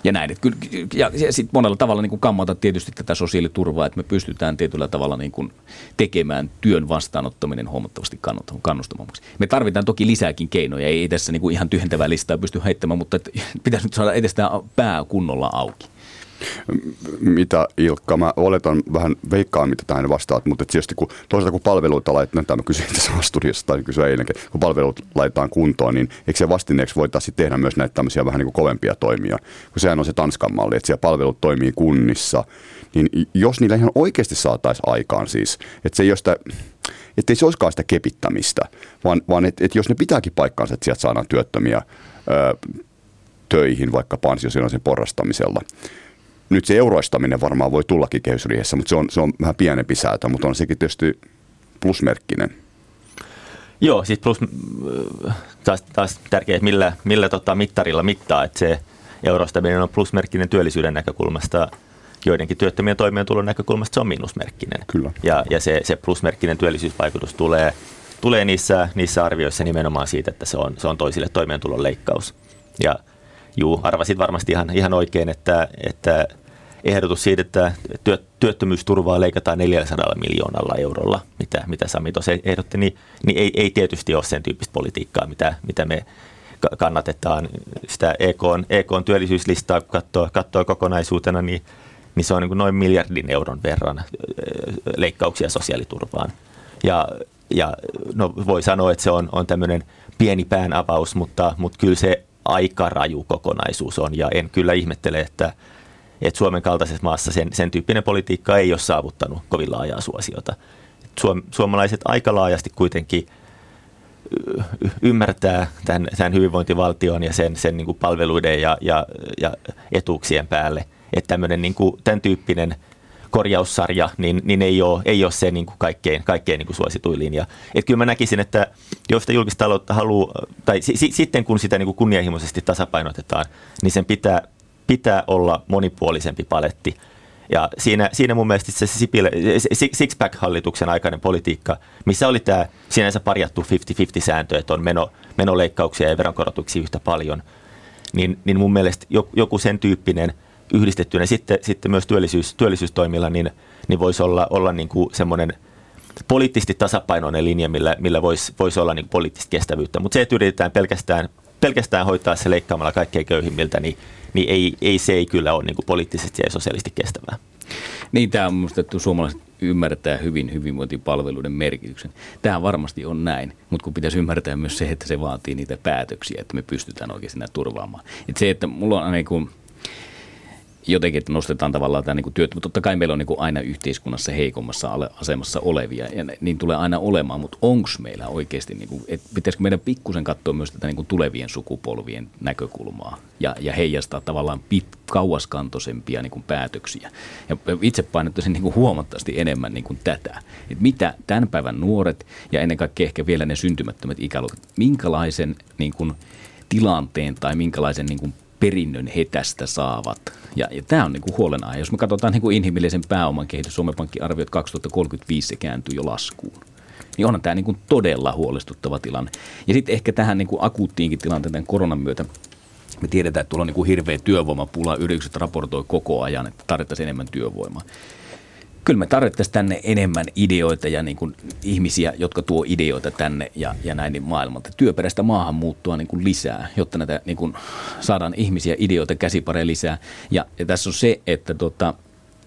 Ja näin. Että kyllä, ja, ja sitten monella tavalla niin kuin kammata tietysti tätä sosiaaliturvaa, että me pystytään tietyllä tavalla niin kuin tekemään työn vastaanottaminen huomattavasti kannustavammaksi. Me tarvitaan toki lisääkin keinoja, ei tässä niin kuin ihan tyhjentävää listaa pysty heittämään, mutta pitäisi nyt saada edes tämä pää kunnolla auki. Mitä Ilkka, mä oletan vähän veikkaa, mitä tähän vastaat, mutta tietysti kun toisaalta kun palveluita laitetaan, tämä mä kysyin tässä studiossa tai kysyin eilenkin, kun palvelut laitetaan kuntoon, niin eikö se vastineeksi voitaisiin tehdä myös näitä tämmöisiä vähän niin kuin kovempia toimia, kun sehän on se Tanskan malli, että siellä palvelut toimii kunnissa, niin jos niillä ihan oikeasti saataisiin aikaan siis, että se ei sitä, että ei se olisikaan sitä kepittämistä, vaan, vaan että et jos ne pitääkin paikkaansa, että sieltä saadaan työttömiä ö, töihin vaikka ansiosidonnaisen porrastamisella, nyt se euroistaminen varmaan voi tullakin kehysriihessä, mutta se on, se on vähän pienempi säätö, mutta on sekin tietysti plusmerkkinen. Joo, siis plus, taas, taas tärkeää, että millä, millä tota mittarilla mittaa, että se euroistaminen on plusmerkkinen työllisyyden näkökulmasta, joidenkin työttömien toimeentulon näkökulmasta se on miinusmerkkinen. Kyllä. Ja, ja se, se plusmerkkinen työllisyysvaikutus tulee, tulee niissä, niissä arvioissa nimenomaan siitä, että se on, se on toisille toimeentulon leikkaus. Ja juu, arvasit varmasti ihan, ihan oikein, että, että ehdotus siitä, että työttömyysturvaa leikataan 400 miljoonalla eurolla, mitä, mitä Sami tuossa ehdotti, niin, niin ei, ei tietysti ole sen tyyppistä politiikkaa, mitä, mitä me kannatetaan. Sitä EK on, EK on työllisyyslistaa, kun katsoo, katsoo kokonaisuutena, niin, niin se on niin noin miljardin euron verran leikkauksia sosiaaliturvaan. Ja, ja no voi sanoa, että se on, on tämmöinen pieni päänavaus, mutta, mutta kyllä se aika raju kokonaisuus on, ja en kyllä ihmettele, että, että Suomen kaltaisessa maassa sen, sen tyyppinen politiikka ei ole saavuttanut kovin laajaa suosiota. Suom, suomalaiset aika laajasti kuitenkin ymmärtää tämän, tämän hyvinvointivaltion ja sen, sen niin kuin palveluiden ja, ja, ja etuuksien päälle, että tämmöinen niin kuin, tämän tyyppinen korjaussarja, niin, niin ei, ole, ei ole se niin kuin kaikkein, kaikkein niin kuin suosituin linja. Et kyllä mä näkisin, että jos sitä julkista taloutta haluaa, tai si, si, sitten kun sitä niin kuin kunnianhimoisesti tasapainotetaan, niin sen pitää pitää olla monipuolisempi paletti. Ja siinä, siinä mun mielestä se Sixpack-hallituksen aikainen politiikka, missä oli tämä sinänsä parjattu 50-50-sääntö, että on meno, menoleikkauksia ja veronkorotuksia yhtä paljon, niin, niin mun mielestä joku sen tyyppinen yhdistettynä sitten, sitten myös työllisyys, työllisyystoimilla, niin, niin voisi olla, olla niin kuin semmoinen poliittisesti tasapainoinen linja, millä, millä voisi, voisi olla niin poliittista kestävyyttä. Mutta se, että yritetään pelkästään, pelkästään hoitaa se leikkaamalla kaikkein köyhimmiltä, niin niin ei, ei se ei kyllä ole niin kuin poliittisesti ja sosiaalisesti kestävää. Niin, tämä on minusta, että suomalaiset ymmärtää hyvin hyvinvointipalveluiden merkityksen. Tämä varmasti on näin, mutta kun pitäisi ymmärtää myös se, että se vaatii niitä päätöksiä, että me pystytään oikeasti näitä turvaamaan. Että se, että mulla on niin kuin – jotenkin, että nostetaan tavallaan tämä niin työt, mutta totta kai meillä on niin aina yhteiskunnassa heikommassa asemassa olevia, ja niin tulee aina olemaan, mutta onko meillä oikeasti, niin kuin, että pitäisikö meidän pikkusen katsoa myös tätä niin tulevien sukupolvien näkökulmaa ja, ja heijastaa tavallaan pit, kauaskantoisempia niin päätöksiä. Ja itse painottaisin niin huomattavasti enemmän niin tätä, että mitä tämän päivän nuoret ja ennen kaikkea ehkä vielä ne syntymättömät ikäluokat, minkälaisen niin kuin, tilanteen tai minkälaisen niin kuin perinnön he tästä saavat. Ja, ja tämä on niin kuin huolenaihe. Jos me katsotaan niin kuin inhimillisen pääoman kehitys, Suomen Pankki arvioi, että 2035 se kääntyy jo laskuun. Niin onhan tämä niin kuin todella huolestuttava tilanne. Ja sitten ehkä tähän niin kuin akuuttiinkin tilanteen koronan myötä me tiedetään, että tuolla on niin kuin hirveä työvoimapula. Yritykset raportoi koko ajan, että tarvittaisiin enemmän työvoimaa kyllä me tarvittaisiin tänne enemmän ideoita ja niin kuin ihmisiä, jotka tuo ideoita tänne ja, ja näin niin maailmalta. Työperäistä maahanmuuttoa niin kuin lisää, jotta näitä niin kuin saadaan ihmisiä, ideoita, käsipareja lisää. Ja, ja tässä on se, että tota,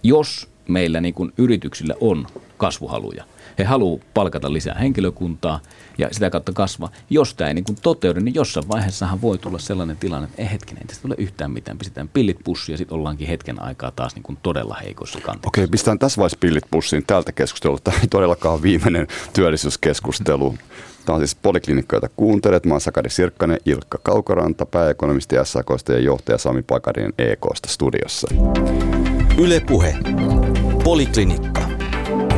jos meillä niin kuin yrityksillä on kasvuhaluja, he haluavat palkata lisää henkilökuntaa ja sitä kautta kasvaa. Jos tämä ei niin kuin toteudu, niin jossain vaiheessahan voi tulla sellainen tilanne, että ei hetkinen, ei tästä tule yhtään mitään. Pistetään pillit pussiin ja sitten ollaankin hetken aikaa taas niin kuin todella heikossa kanteessa. Okei, pistetään tässä vaiheessa pillit pussiin tältä keskustelulta. Tämä ei todellakaan viimeinen työllisyyskeskustelu. Tämä on siis Poliklinikka, jota kuuntelet. Mä oon Sakari Sirkkanen, Ilkka Kaukoranta, pääekonomisti SAKsta ja johtaja Sami Pakarinen EKsta studiossa. Ylepuhe. Poliklinikka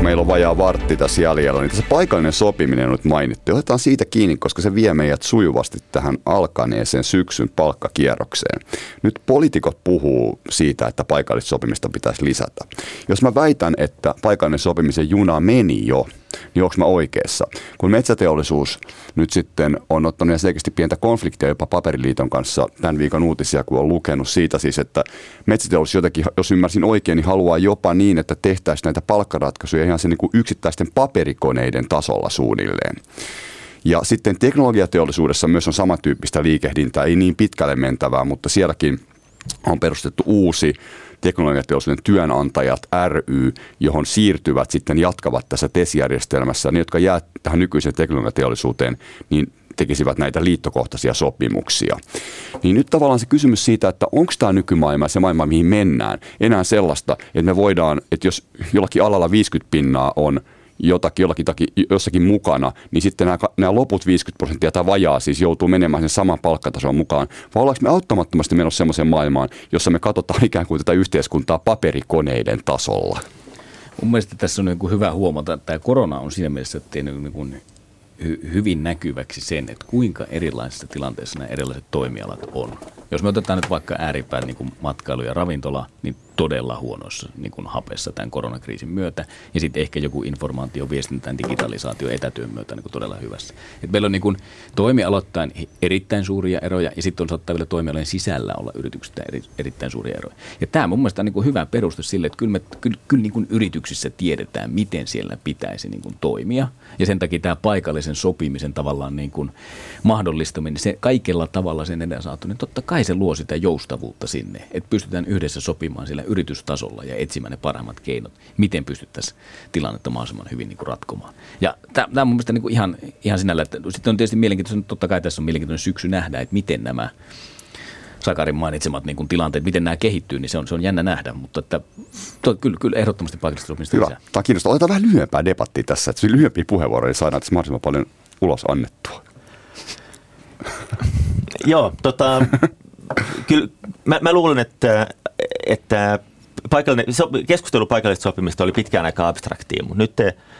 meillä on vajaa vartti tässä jäljellä, niin tässä paikallinen sopiminen on nyt mainittu. Otetaan siitä kiinni, koska se vie meidät sujuvasti tähän alkaneeseen syksyn palkkakierrokseen. Nyt poliitikot puhuu siitä, että paikallista sopimista pitäisi lisätä. Jos mä väitän, että paikallinen sopimisen juna meni jo, niin onko mä oikeassa? Kun metsäteollisuus nyt sitten on ottanut selkeästi pientä konfliktia jopa Paperiliiton kanssa tämän viikon uutisia, kun on lukenut siitä siis, että metsäteollisuus jotenkin, jos ymmärsin oikein, niin haluaa jopa niin, että tehtäisiin näitä palkkaratkaisuja ihan se niin kuin yksittäisten paperikoneiden tasolla suunnilleen. Ja sitten teknologiateollisuudessa myös on samantyyppistä liikehdintää, ei niin pitkälle mentävää, mutta sielläkin on perustettu uusi teknologiateollisuuden työnantajat ry, johon siirtyvät sitten jatkavat tässä TES-järjestelmässä. Ne, jotka jää tähän nykyiseen teknologiateollisuuteen, niin tekisivät näitä liittokohtaisia sopimuksia. Niin nyt tavallaan se kysymys siitä, että onko tämä nykymaailma se maailma, mihin mennään, enää sellaista, että me voidaan, että jos jollakin alalla 50 pinnaa on – jotakin, jollakin taki, jossakin mukana, niin sitten nämä, nämä loput 50 prosenttia tai vajaa siis joutuu menemään sen saman palkkatason mukaan. Vai ollaanko me auttamattomasti menossa sellaiseen maailmaan, jossa me katsotaan ikään kuin tätä yhteiskuntaa paperikoneiden tasolla? Mun mielestä tässä on niin hyvä huomata, että tämä korona on siinä mielessä tehnyt niin kuin hyvin näkyväksi sen, että kuinka erilaisissa tilanteissa nämä erilaiset toimialat on. Jos me otetaan nyt vaikka ääripään niin kuin matkailu ja ravintola, niin todella huonossa niin kuin hapessa tämän koronakriisin myötä. Ja sitten ehkä joku informaatio, viestintään, digitalisaatio, etätyön myötä niin kuin todella hyvässä. Et meillä on niin kuin toimialoittain erittäin suuria eroja ja sitten on saattaa vielä toimialojen sisällä olla yrityksistä eri, erittäin suuria eroja. Ja tämä mun mielestä on niin kuin hyvä peruste sille, että kyllä, me, kyllä, kyllä niin kuin yrityksissä tiedetään, miten siellä pitäisi niin kuin toimia. Ja sen takia tämä paikallisen sopimisen tavallaan niin kuin mahdollistaminen, se kaikella tavalla sen edes saatu, niin totta kai se luo sitä joustavuutta sinne, että pystytään yhdessä sopimaan sillä yritystasolla ja etsimään ne parhaimmat keinot, miten pystyttäisiin tilannetta mahdollisimman hyvin niin kuin ratkomaan. Ja tämä on mun mielestä niin kuin ihan, ihan sinällä, että sitten on tietysti mielenkiintoista, totta kai tässä on mielenkiintoinen syksy nähdä, että miten nämä Sakarin mainitsemat niin kuin tilanteet, miten nämä kehittyy, niin se on, se on jännä nähdä, mutta että, to, kyllä, kyllä ehdottomasti paikallista sopimista Hyvä. Tämä kiinnostaa. Otetaan vähän lyhyempää debattia tässä, että lyhyempiä puheenvuoroja niin saadaan tässä mahdollisimman paljon ulos annettua. Joo, tota, kyllä mä, mä luulen, että, että paikallinen, keskustelu paikallisesta sopimista oli pitkään aika abstraktia, mutta nyt,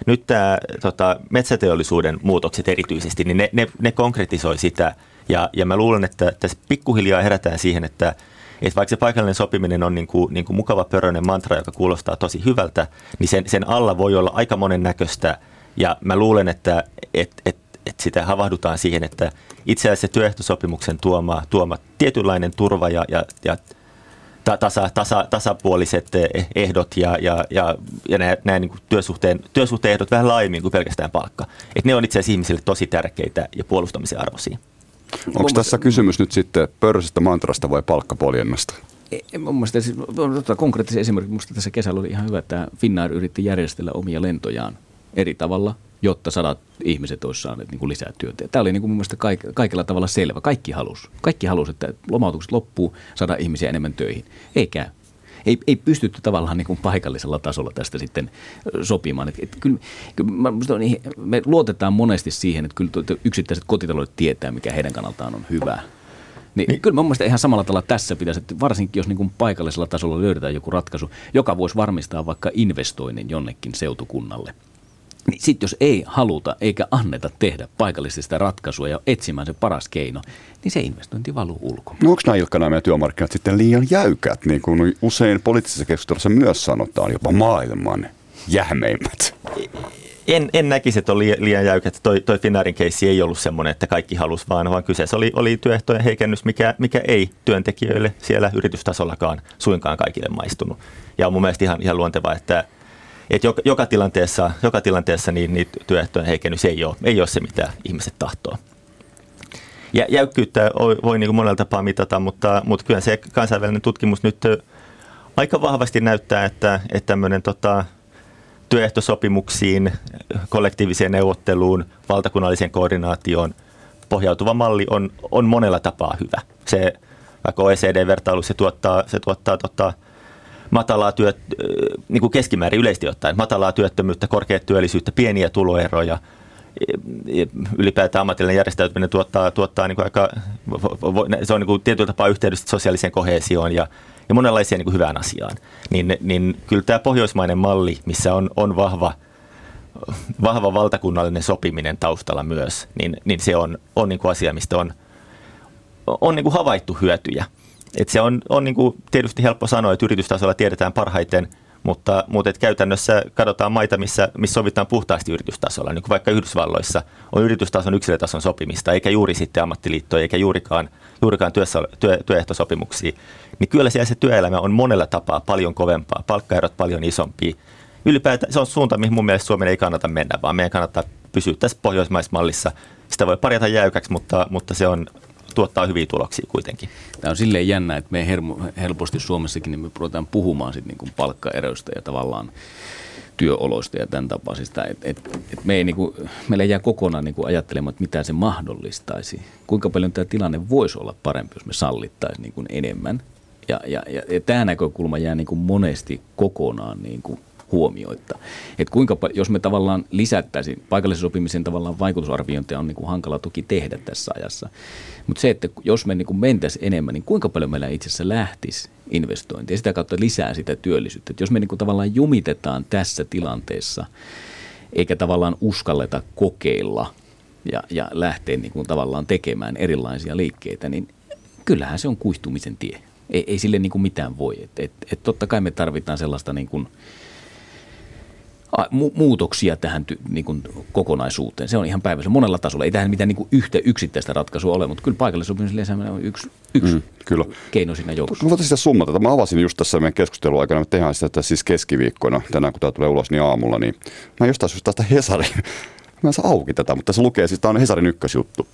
nyt tämä tota, metsäteollisuuden muutokset erityisesti, niin ne, ne, ne konkretisoi sitä. Ja, ja mä luulen, että tässä pikkuhiljaa herätään siihen, että, että vaikka se paikallinen sopiminen on niin kuin, niin kuin mukava pöröinen mantra, joka kuulostaa tosi hyvältä, niin sen, sen alla voi olla aika monen näköistä. Ja mä luulen, että et, et, et sitä havahdutaan siihen, että itse asiassa työehtosopimuksen tuoma, tuoma tietynlainen turva ja, ja, ja tasa, tasa, tasapuoliset eh, ehdot ja, ja, ja, ja nämä, nämä niin työsuhteen, työsuhteen ehdot vähän laajemmin kuin pelkästään palkka. Et ne on itse asiassa ihmisille tosi tärkeitä ja puolustamisen arvoisia. Onko tässä kysymys nyt sitten pörssistä mantrasta vai palkkapoljennasta? Mun mielestä siis, konkreettisen esimerkki, minusta tässä kesällä oli ihan hyvä, että Finnair yritti järjestellä omia lentojaan eri tavalla jotta sadat ihmiset olisivat saaneet niin kuin lisää työtä. Tämä oli niin kuin mun mielestä kaik, kaikella tavalla selvä. Kaikki halusi. Kaikki halusi, että lomautukset loppuu, saada ihmisiä enemmän töihin. Ei käy. Ei, ei pystytty tavallaan niin kuin paikallisella tasolla tästä sitten sopimaan. Et, et kyllä, kyllä mä, niin, me luotetaan monesti siihen, että kyllä yksittäiset kotitaloudet tietää, mikä heidän kannaltaan on hyvä. Niin, niin. Kyllä mun mielestä ihan samalla tavalla tässä pitäisi, että varsinkin jos niin kuin paikallisella tasolla löydetään joku ratkaisu, joka voisi varmistaa vaikka investoinnin jonnekin seutukunnalle – niin sitten jos ei haluta eikä anneta tehdä paikallisesti ratkaisua ja etsimään se paras keino, niin se investointi valuu ulkomaan. No onko nämä Ilkka nämä työmarkkinat sitten liian jäykät, niin kuin usein poliittisessa keskustelussa myös sanotaan, jopa maailman jähmeimmät? En, en näkisi, että on liian, liian jäykät. Toi, toi Finnairin keissi ei ollut semmoinen, että kaikki halusi vaan, vaan kyseessä oli, oli työehtojen heikennys, mikä, mikä ei työntekijöille siellä yritystasollakaan suinkaan kaikille maistunut. Ja on mun mielestä ihan, ihan luontevaa, että että joka, joka tilanteessa, joka tilanteessa niin, niin työehtojen heikennys ei ole, ei ole se, mitä ihmiset tahtoo. Ja jäykkyyttä voi, voi niin kuin monella tapaa mitata, mutta, mutta kyllä se kansainvälinen tutkimus nyt aika vahvasti näyttää, että, että tämmöinen tota, työehtosopimuksiin, kollektiiviseen neuvotteluun, valtakunnalliseen koordinaatioon pohjautuva malli on, on monella tapaa hyvä. Se, vaikka OECD-vertailu se tuottaa, se tuottaa tota, matalaa työt, niin kuin keskimäärin yleisesti ottaen, matalaa työttömyyttä, korkeat työllisyyttä, pieniä tuloeroja, ylipäätään ammatillinen järjestäytyminen tuottaa, tuottaa niin kuin aika, se on niin kuin tietyllä tapaa yhteydessä sosiaaliseen kohesioon ja, ja monenlaiseen niin kuin hyvään asiaan. Niin, niin kyllä tämä pohjoismainen malli, missä on, on vahva, vahva valtakunnallinen sopiminen taustalla myös, niin, niin se on, on niin kuin asia, mistä on, on niin kuin havaittu hyötyjä. Et se on, on niin kuin tietysti helppo sanoa, että yritystasolla tiedetään parhaiten, Mutta, mutta et käytännössä katsotaan maita, missä, missä sovitaan puhtaasti yritystasolla. Niin kuin vaikka Yhdysvalloissa on yritystason yksilötason sopimista, eikä juuri sitten ammattiliittoja, eikä juurikaan, juurikaan työssä, työ, työehtosopimuksia. Niin kyllä siellä se työelämä on monella tapaa paljon kovempaa, palkkaerot paljon isompia. Ylipäätään se on suunta, mihin mun mielestä Suomen ei kannata mennä, vaan meidän kannattaa pysyä tässä pohjoismaismallissa. Sitä voi parjata jäykäksi, mutta, mutta se on tuottaa hyviä tuloksia kuitenkin. Tämä on silleen jännä, että me helposti Suomessakin niin me ruvetaan puhumaan sit niin kuin palkkaeroista ja tavallaan työoloista ja tämän tapaisista. Et, et, et me ei kuin, meillä jää kokonaan niin kuin ajattelemaan, että mitä se mahdollistaisi. Kuinka paljon tämä tilanne voisi olla parempi, jos me sallittaisiin niin kuin enemmän. Ja, ja, ja, ja tämä näkökulma jää niin kuin monesti kokonaan niin kuin huomioitta. Et kuinka, jos me tavallaan lisättäisiin, paikallisen sopimisen tavallaan vaikutusarviointia on niin kuin hankala toki tehdä tässä ajassa. Mutta se, että jos me niin kuin mentäisiin enemmän, niin kuinka paljon meillä itse asiassa lähtisi investointia ja sitä kautta lisää sitä työllisyyttä. Et jos me niin kuin tavallaan jumitetaan tässä tilanteessa, eikä tavallaan uskalleta kokeilla ja, ja lähteä niin kuin tavallaan tekemään erilaisia liikkeitä, niin kyllähän se on kuihtumisen tie. Ei, ei sille niin kuin mitään voi. Et, et, et totta kai me tarvitaan sellaista niin kuin – mu- muutoksia tähän ty- niin kuin kokonaisuuteen. Se on ihan päivässä monella tasolla. Ei tähän mitään niin kuin yhtä yksittäistä ratkaisua ole, mutta kyllä paikallisopimisen lisääminen on yksi, yksi mm, kyllä. keino siinä joukossa. Mä voitaisiin sitä summata. Mä avasin just tässä meidän keskustelun aikana, me tehdään sitä siis keskiviikkona, tänään kun tämä tulee ulos, niin aamulla, niin mä jostain syystä tästä Hesarin saa auki tätä, mutta se lukee, siis tämä on Hesarin ykkösjuttu.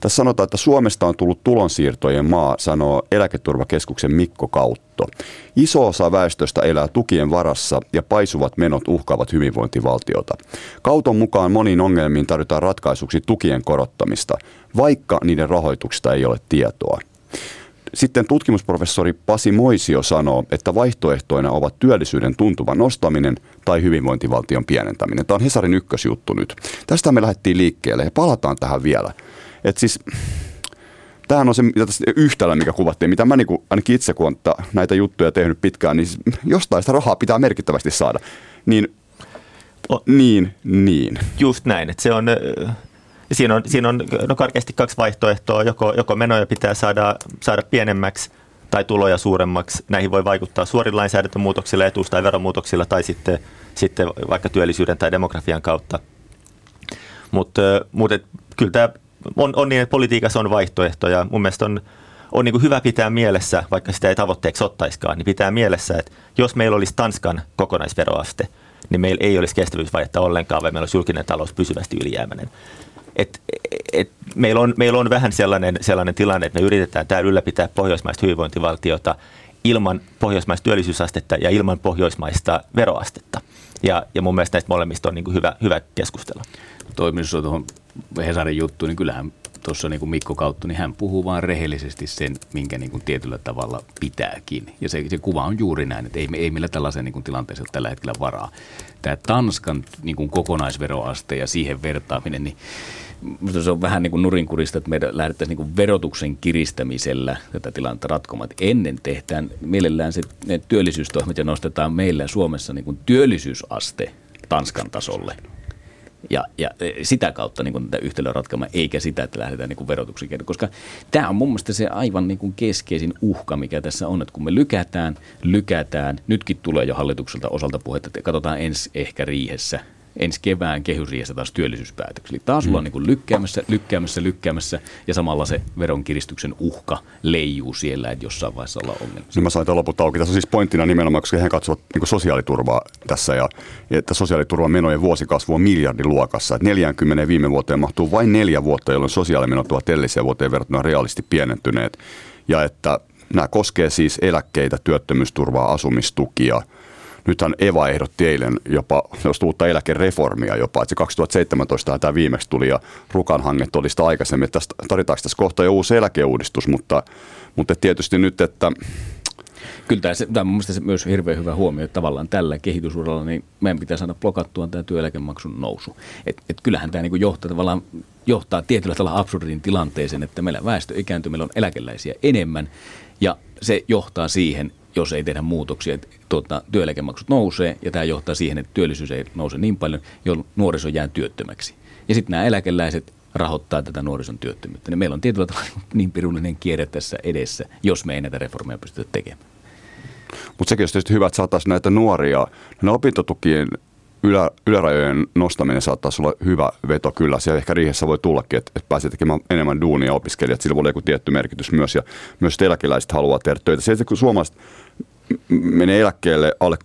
Tässä sanotaan, että Suomesta on tullut tulonsiirtojen maa, sanoo eläketurvakeskuksen Mikko Kautto. Iso osa väestöstä elää tukien varassa ja paisuvat menot uhkaavat hyvinvointivaltiota. Kauton mukaan moniin ongelmiin tarvitaan ratkaisuksi tukien korottamista, vaikka niiden rahoituksesta ei ole tietoa. Sitten tutkimusprofessori Pasi Moisio sanoo, että vaihtoehtoina ovat työllisyyden tuntuva nostaminen tai hyvinvointivaltion pienentäminen. Tämä on Hesarin ykkösjuttu nyt. Tästä me lähdettiin liikkeelle ja palataan tähän vielä. Et siis, tämähän on se yhtälö, mikä kuvattiin, mitä mä niin kuin, ainakin itse, kun olen näitä juttuja tehnyt pitkään, niin jostain sitä rahaa pitää merkittävästi saada. Niin, o, niin, niin. Just näin, että se on siinä on, siinä on no karkeasti kaksi vaihtoehtoa. Joko, joko menoja pitää saada, saada pienemmäksi tai tuloja suuremmaksi. Näihin voi vaikuttaa suorin lainsäädäntömuutoksilla, etuus- tai veromuutoksilla tai sitten, sitten vaikka työllisyyden tai demografian kautta. Mutta mut kyllä tämä on, on niin, että politiikassa on vaihtoehtoja. Mun mielestä on, on niin hyvä pitää mielessä, vaikka sitä ei tavoitteeksi ottaiskaan, niin pitää mielessä, että jos meillä olisi Tanskan kokonaisveroaste, niin meillä ei olisi kestävyysvajetta ollenkaan, vaan meillä olisi julkinen talous pysyvästi ylijäämäinen et, et meillä, on, meillä on vähän sellainen, sellainen tilanne, että me yritetään täällä ylläpitää pohjoismaista hyvinvointivaltiota ilman pohjoismaista työllisyysastetta ja ilman pohjoismaista veroastetta. Ja, ja mun mielestä näistä molemmista on niin hyvä, hyvä keskustella. Toiminnassa tuohon Hesarin juttuun, niin kyllähän tuossa niin kuin Mikko Kauttu, niin hän puhuu vain rehellisesti sen, minkä niin kuin tietyllä tavalla pitääkin. Ja se, se kuva on juuri näin, että ei, ei meillä tällaisen niin tilanteeseen tällä hetkellä varaa. Tämä Tanskan niin kuin kokonaisveroaste ja siihen vertaaminen, niin se on vähän niin kuin nurinkurista, että meidän lähdettäisiin niin verotuksen kiristämisellä tätä tilannetta ratkomaan. Ennen tehdään mielellään se, ne työllisyystoimet ja nostetaan meillä Suomessa niin kuin työllisyysaste Tanskan tasolle. Ja, ja sitä kautta niin tätä yhtälöä ratkamaan, eikä sitä, että lähdetään niin verotuksen kerran. Koska tämä on mun mielestä se aivan niin kuin keskeisin uhka, mikä tässä on, että kun me lykätään, lykätään, nytkin tulee jo hallitukselta osalta puhetta, että katsotaan ensi ehkä riihessä – ensi kevään kehysriihessä taas työllisyyspäätöksiä. Eli taas mm. ollaan niin lykkäämässä, lykkäämässä, lykkäämässä ja samalla se veronkiristyksen uhka leijuu siellä, että jossain vaiheessa ollaan ongelmissa. Niin mä sain loput auki. Tässä on siis pointtina nimenomaan, koska he katsovat niin sosiaaliturvaa tässä ja että sosiaaliturvan menojen vuosikasvu on miljardiluokassa. Että 40 viime vuoteen mahtuu vain neljä vuotta, jolloin sosiaalimenot ovat edelliseen vuoteen verrattuna reaalisti pienentyneet. Ja että nämä koskee siis eläkkeitä, työttömyysturvaa, asumistukia – nythän Eva ehdotti eilen jopa uutta eläkereformia jopa, että se 2017 tämä viimeksi tuli ja Rukan hanget oli sitä aikaisemmin, että tästä, tarvitaanko tässä kohta jo uusi eläkeuudistus, mutta, mutta tietysti nyt, että Kyllä tämä, tämä on mielestäni myös hirveän hyvä huomio, että tavallaan tällä kehitysuralla niin meidän pitää saada blokattua tämä työeläkemaksun nousu. Et, et kyllähän tämä niin johtaa, tavallaan, johtaa tietyllä tavalla absurdin tilanteeseen, että meillä väestö ikääntyy, meillä on eläkeläisiä enemmän ja se johtaa siihen, jos ei tehdä muutoksia, että tuota, työeläkemaksut nousee ja tämä johtaa siihen, että työllisyys ei nouse niin paljon, jolloin nuoriso jää työttömäksi. Ja sitten nämä eläkeläiset rahoittaa tätä nuorison työttömyyttä. Niin meillä on tietyllä tavalla niin pirullinen kierre tässä edessä, jos me ei näitä reformeja pystytä tekemään. Mutta sekin olisi tietysti hyvä, että saataisiin näitä nuoria, ne opintotukien ylä, ylärajojen nostaminen saattaisi olla hyvä veto kyllä. Siellä ehkä riihessä voi tullakin, että, että pääsee tekemään enemmän duunia opiskelijat. Sillä voi olla joku tietty merkitys myös. Ja myös eläkeläiset haluaa tehdä töitä. Se, että kun suomalaiset menee eläkkeelle alle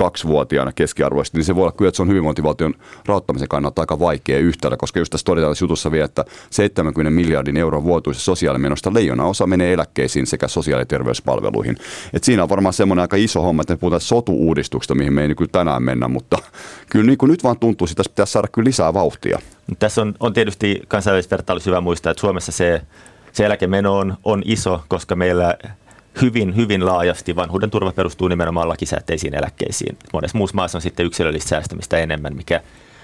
62-vuotiaana keskiarvoisesti, niin se voi olla kyllä, että se on hyvinvointivaltion rahoittamisen kannalta aika vaikea yhtälö, koska just tässä todetaan tässä jutussa vielä, että 70 miljardin euron vuotuisesta sosiaalimenosta leijona osa menee eläkkeisiin sekä sosiaali- ja terveyspalveluihin. Et siinä on varmaan semmoinen aika iso homma, että me puhutaan sotu-uudistuksesta, mihin me ei niin tänään mennä, mutta kyllä niin kuin nyt vaan tuntuu, että tässä pitäisi saada kyllä lisää vauhtia. Tässä on, on tietysti kansainvälisessä vertailussa hyvä muistaa, että Suomessa se, se eläkemeno on, on iso, koska meillä hyvin, hyvin laajasti vanhuuden turva perustuu nimenomaan lakisääteisiin eläkkeisiin. Monessa muussa maassa on sitten yksilöllistä säästämistä enemmän, mikä,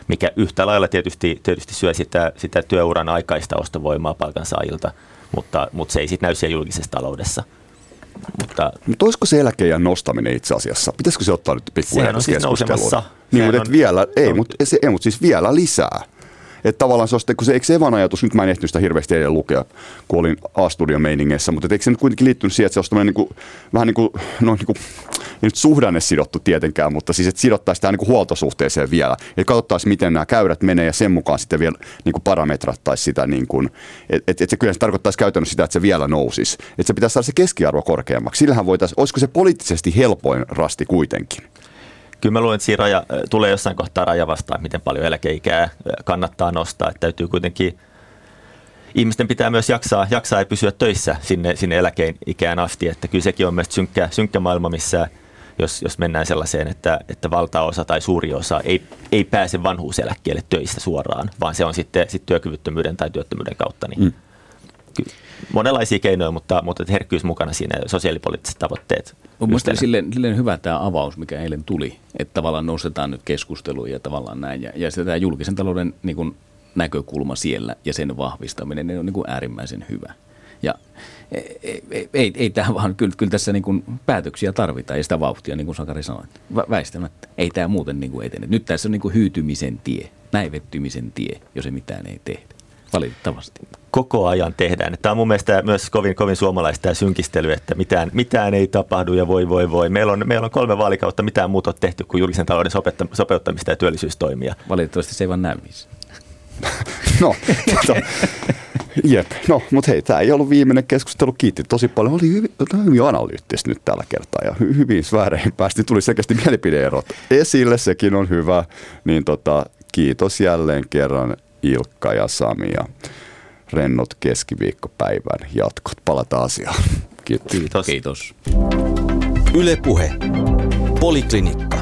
mikä yhtä lailla tietysti, tietysti syö sitä, sitä työuran aikaista ostovoimaa palkansaajilta, mutta, mutta se ei sitten näy siellä julkisessa taloudessa. Mutta, mutta olisiko se eläkeijän nostaminen itse asiassa? Pitäisikö se ottaa nyt pikkuhiljaa siis keskusteluun? Niin, mutta on, vielä, ei, mutta, se, ei, mutta siis vielä lisää. Että tavallaan se on sitten, kun se, eikö se Evan ajatus, nyt mä en ehtinyt sitä hirveästi eilen lukea, kun olin A-studion meiningeissä, mutta eikö se nyt kuitenkin liittynyt siihen, että se olisi niin kuin, vähän niin kuin, no niin kuin, ei nyt suhdanne sidottu tietenkään, mutta siis että sidottaisiin tähän niin kuin huoltosuhteeseen vielä. Eli katsottaisiin, miten nämä käyrät menee ja sen mukaan sitten vielä niin kuin parametrattaisi sitä, niin kuin, että et, et se kyllä se tarkoittaisi käytännössä sitä, että se vielä nousisi. Että se pitäisi saada se keskiarvo korkeammaksi. Sillähän voitaisiin, olisiko se poliittisesti helpoin rasti kuitenkin? Kyllä mä luulen, että siinä raja, tulee jossain kohtaa raja vastaan, miten paljon eläkeikää kannattaa nostaa. Että täytyy kuitenkin, ihmisten pitää myös jaksaa, jaksaa ja pysyä töissä sinne, sinne eläkeikään asti. Että kyllä sekin on myös synkkä, synkkä maailma, missä jos, jos mennään sellaiseen, että, että valtaosa tai suuri osa ei, ei pääse vanhuuseläkkeelle töistä suoraan, vaan se on sitten sit työkyvyttömyyden tai työttömyyden kautta. Niin mm monenlaisia keinoja, mutta, mutta herkkyys mukana siinä sosiaalipoliittiset tavoitteet. Mielestäni silleen, silleen hyvä tämä avaus, mikä eilen tuli, että tavallaan nostetaan nyt keskusteluun ja tavallaan näin. Ja, ja tämä julkisen talouden niin kuin, näkökulma siellä ja sen vahvistaminen ne on niin kuin äärimmäisen hyvä. Ja ei, ei, ei, ei tämä vaan, kyllä, kyllä tässä niin kuin päätöksiä tarvitaan ja sitä vauhtia, niin kuin Sakari sanoi, väistämättä. Ei tämä muuten niin kuin etene. Nyt tässä on niin kuin hyytymisen tie, näivettymisen tie, jos ei mitään ei tehdä. Valitettavasti. Koko ajan tehdään. Tämä on mun mielestä myös kovin, kovin suomalaista tämä synkistely, että mitään, mitään ei tapahdu ja voi voi voi. Meillä on, meillä on kolme vaalikautta, mitään muuta on tehty kuin julkisen talouden sopeuttamista ja työllisyystoimia. Valitettavasti se ei vaan näy no, tota, jep. No, mutta hei, tämä ei ollut viimeinen keskustelu. Kiitti tosi paljon. Oli hyvin, hyvin analyyttistä nyt tällä kertaa ja hy, hyvin sfääreihin päästi. Tuli selkeästi mielipideerot esille, sekin on hyvä. Niin tota, kiitos jälleen kerran Ilkka ja Sami ja rennot keskiviikkopäivän jatkot. Palataan asiaan. Kiitos. Kiitos. Kiitos. Yle Puhe. Poliklinikka.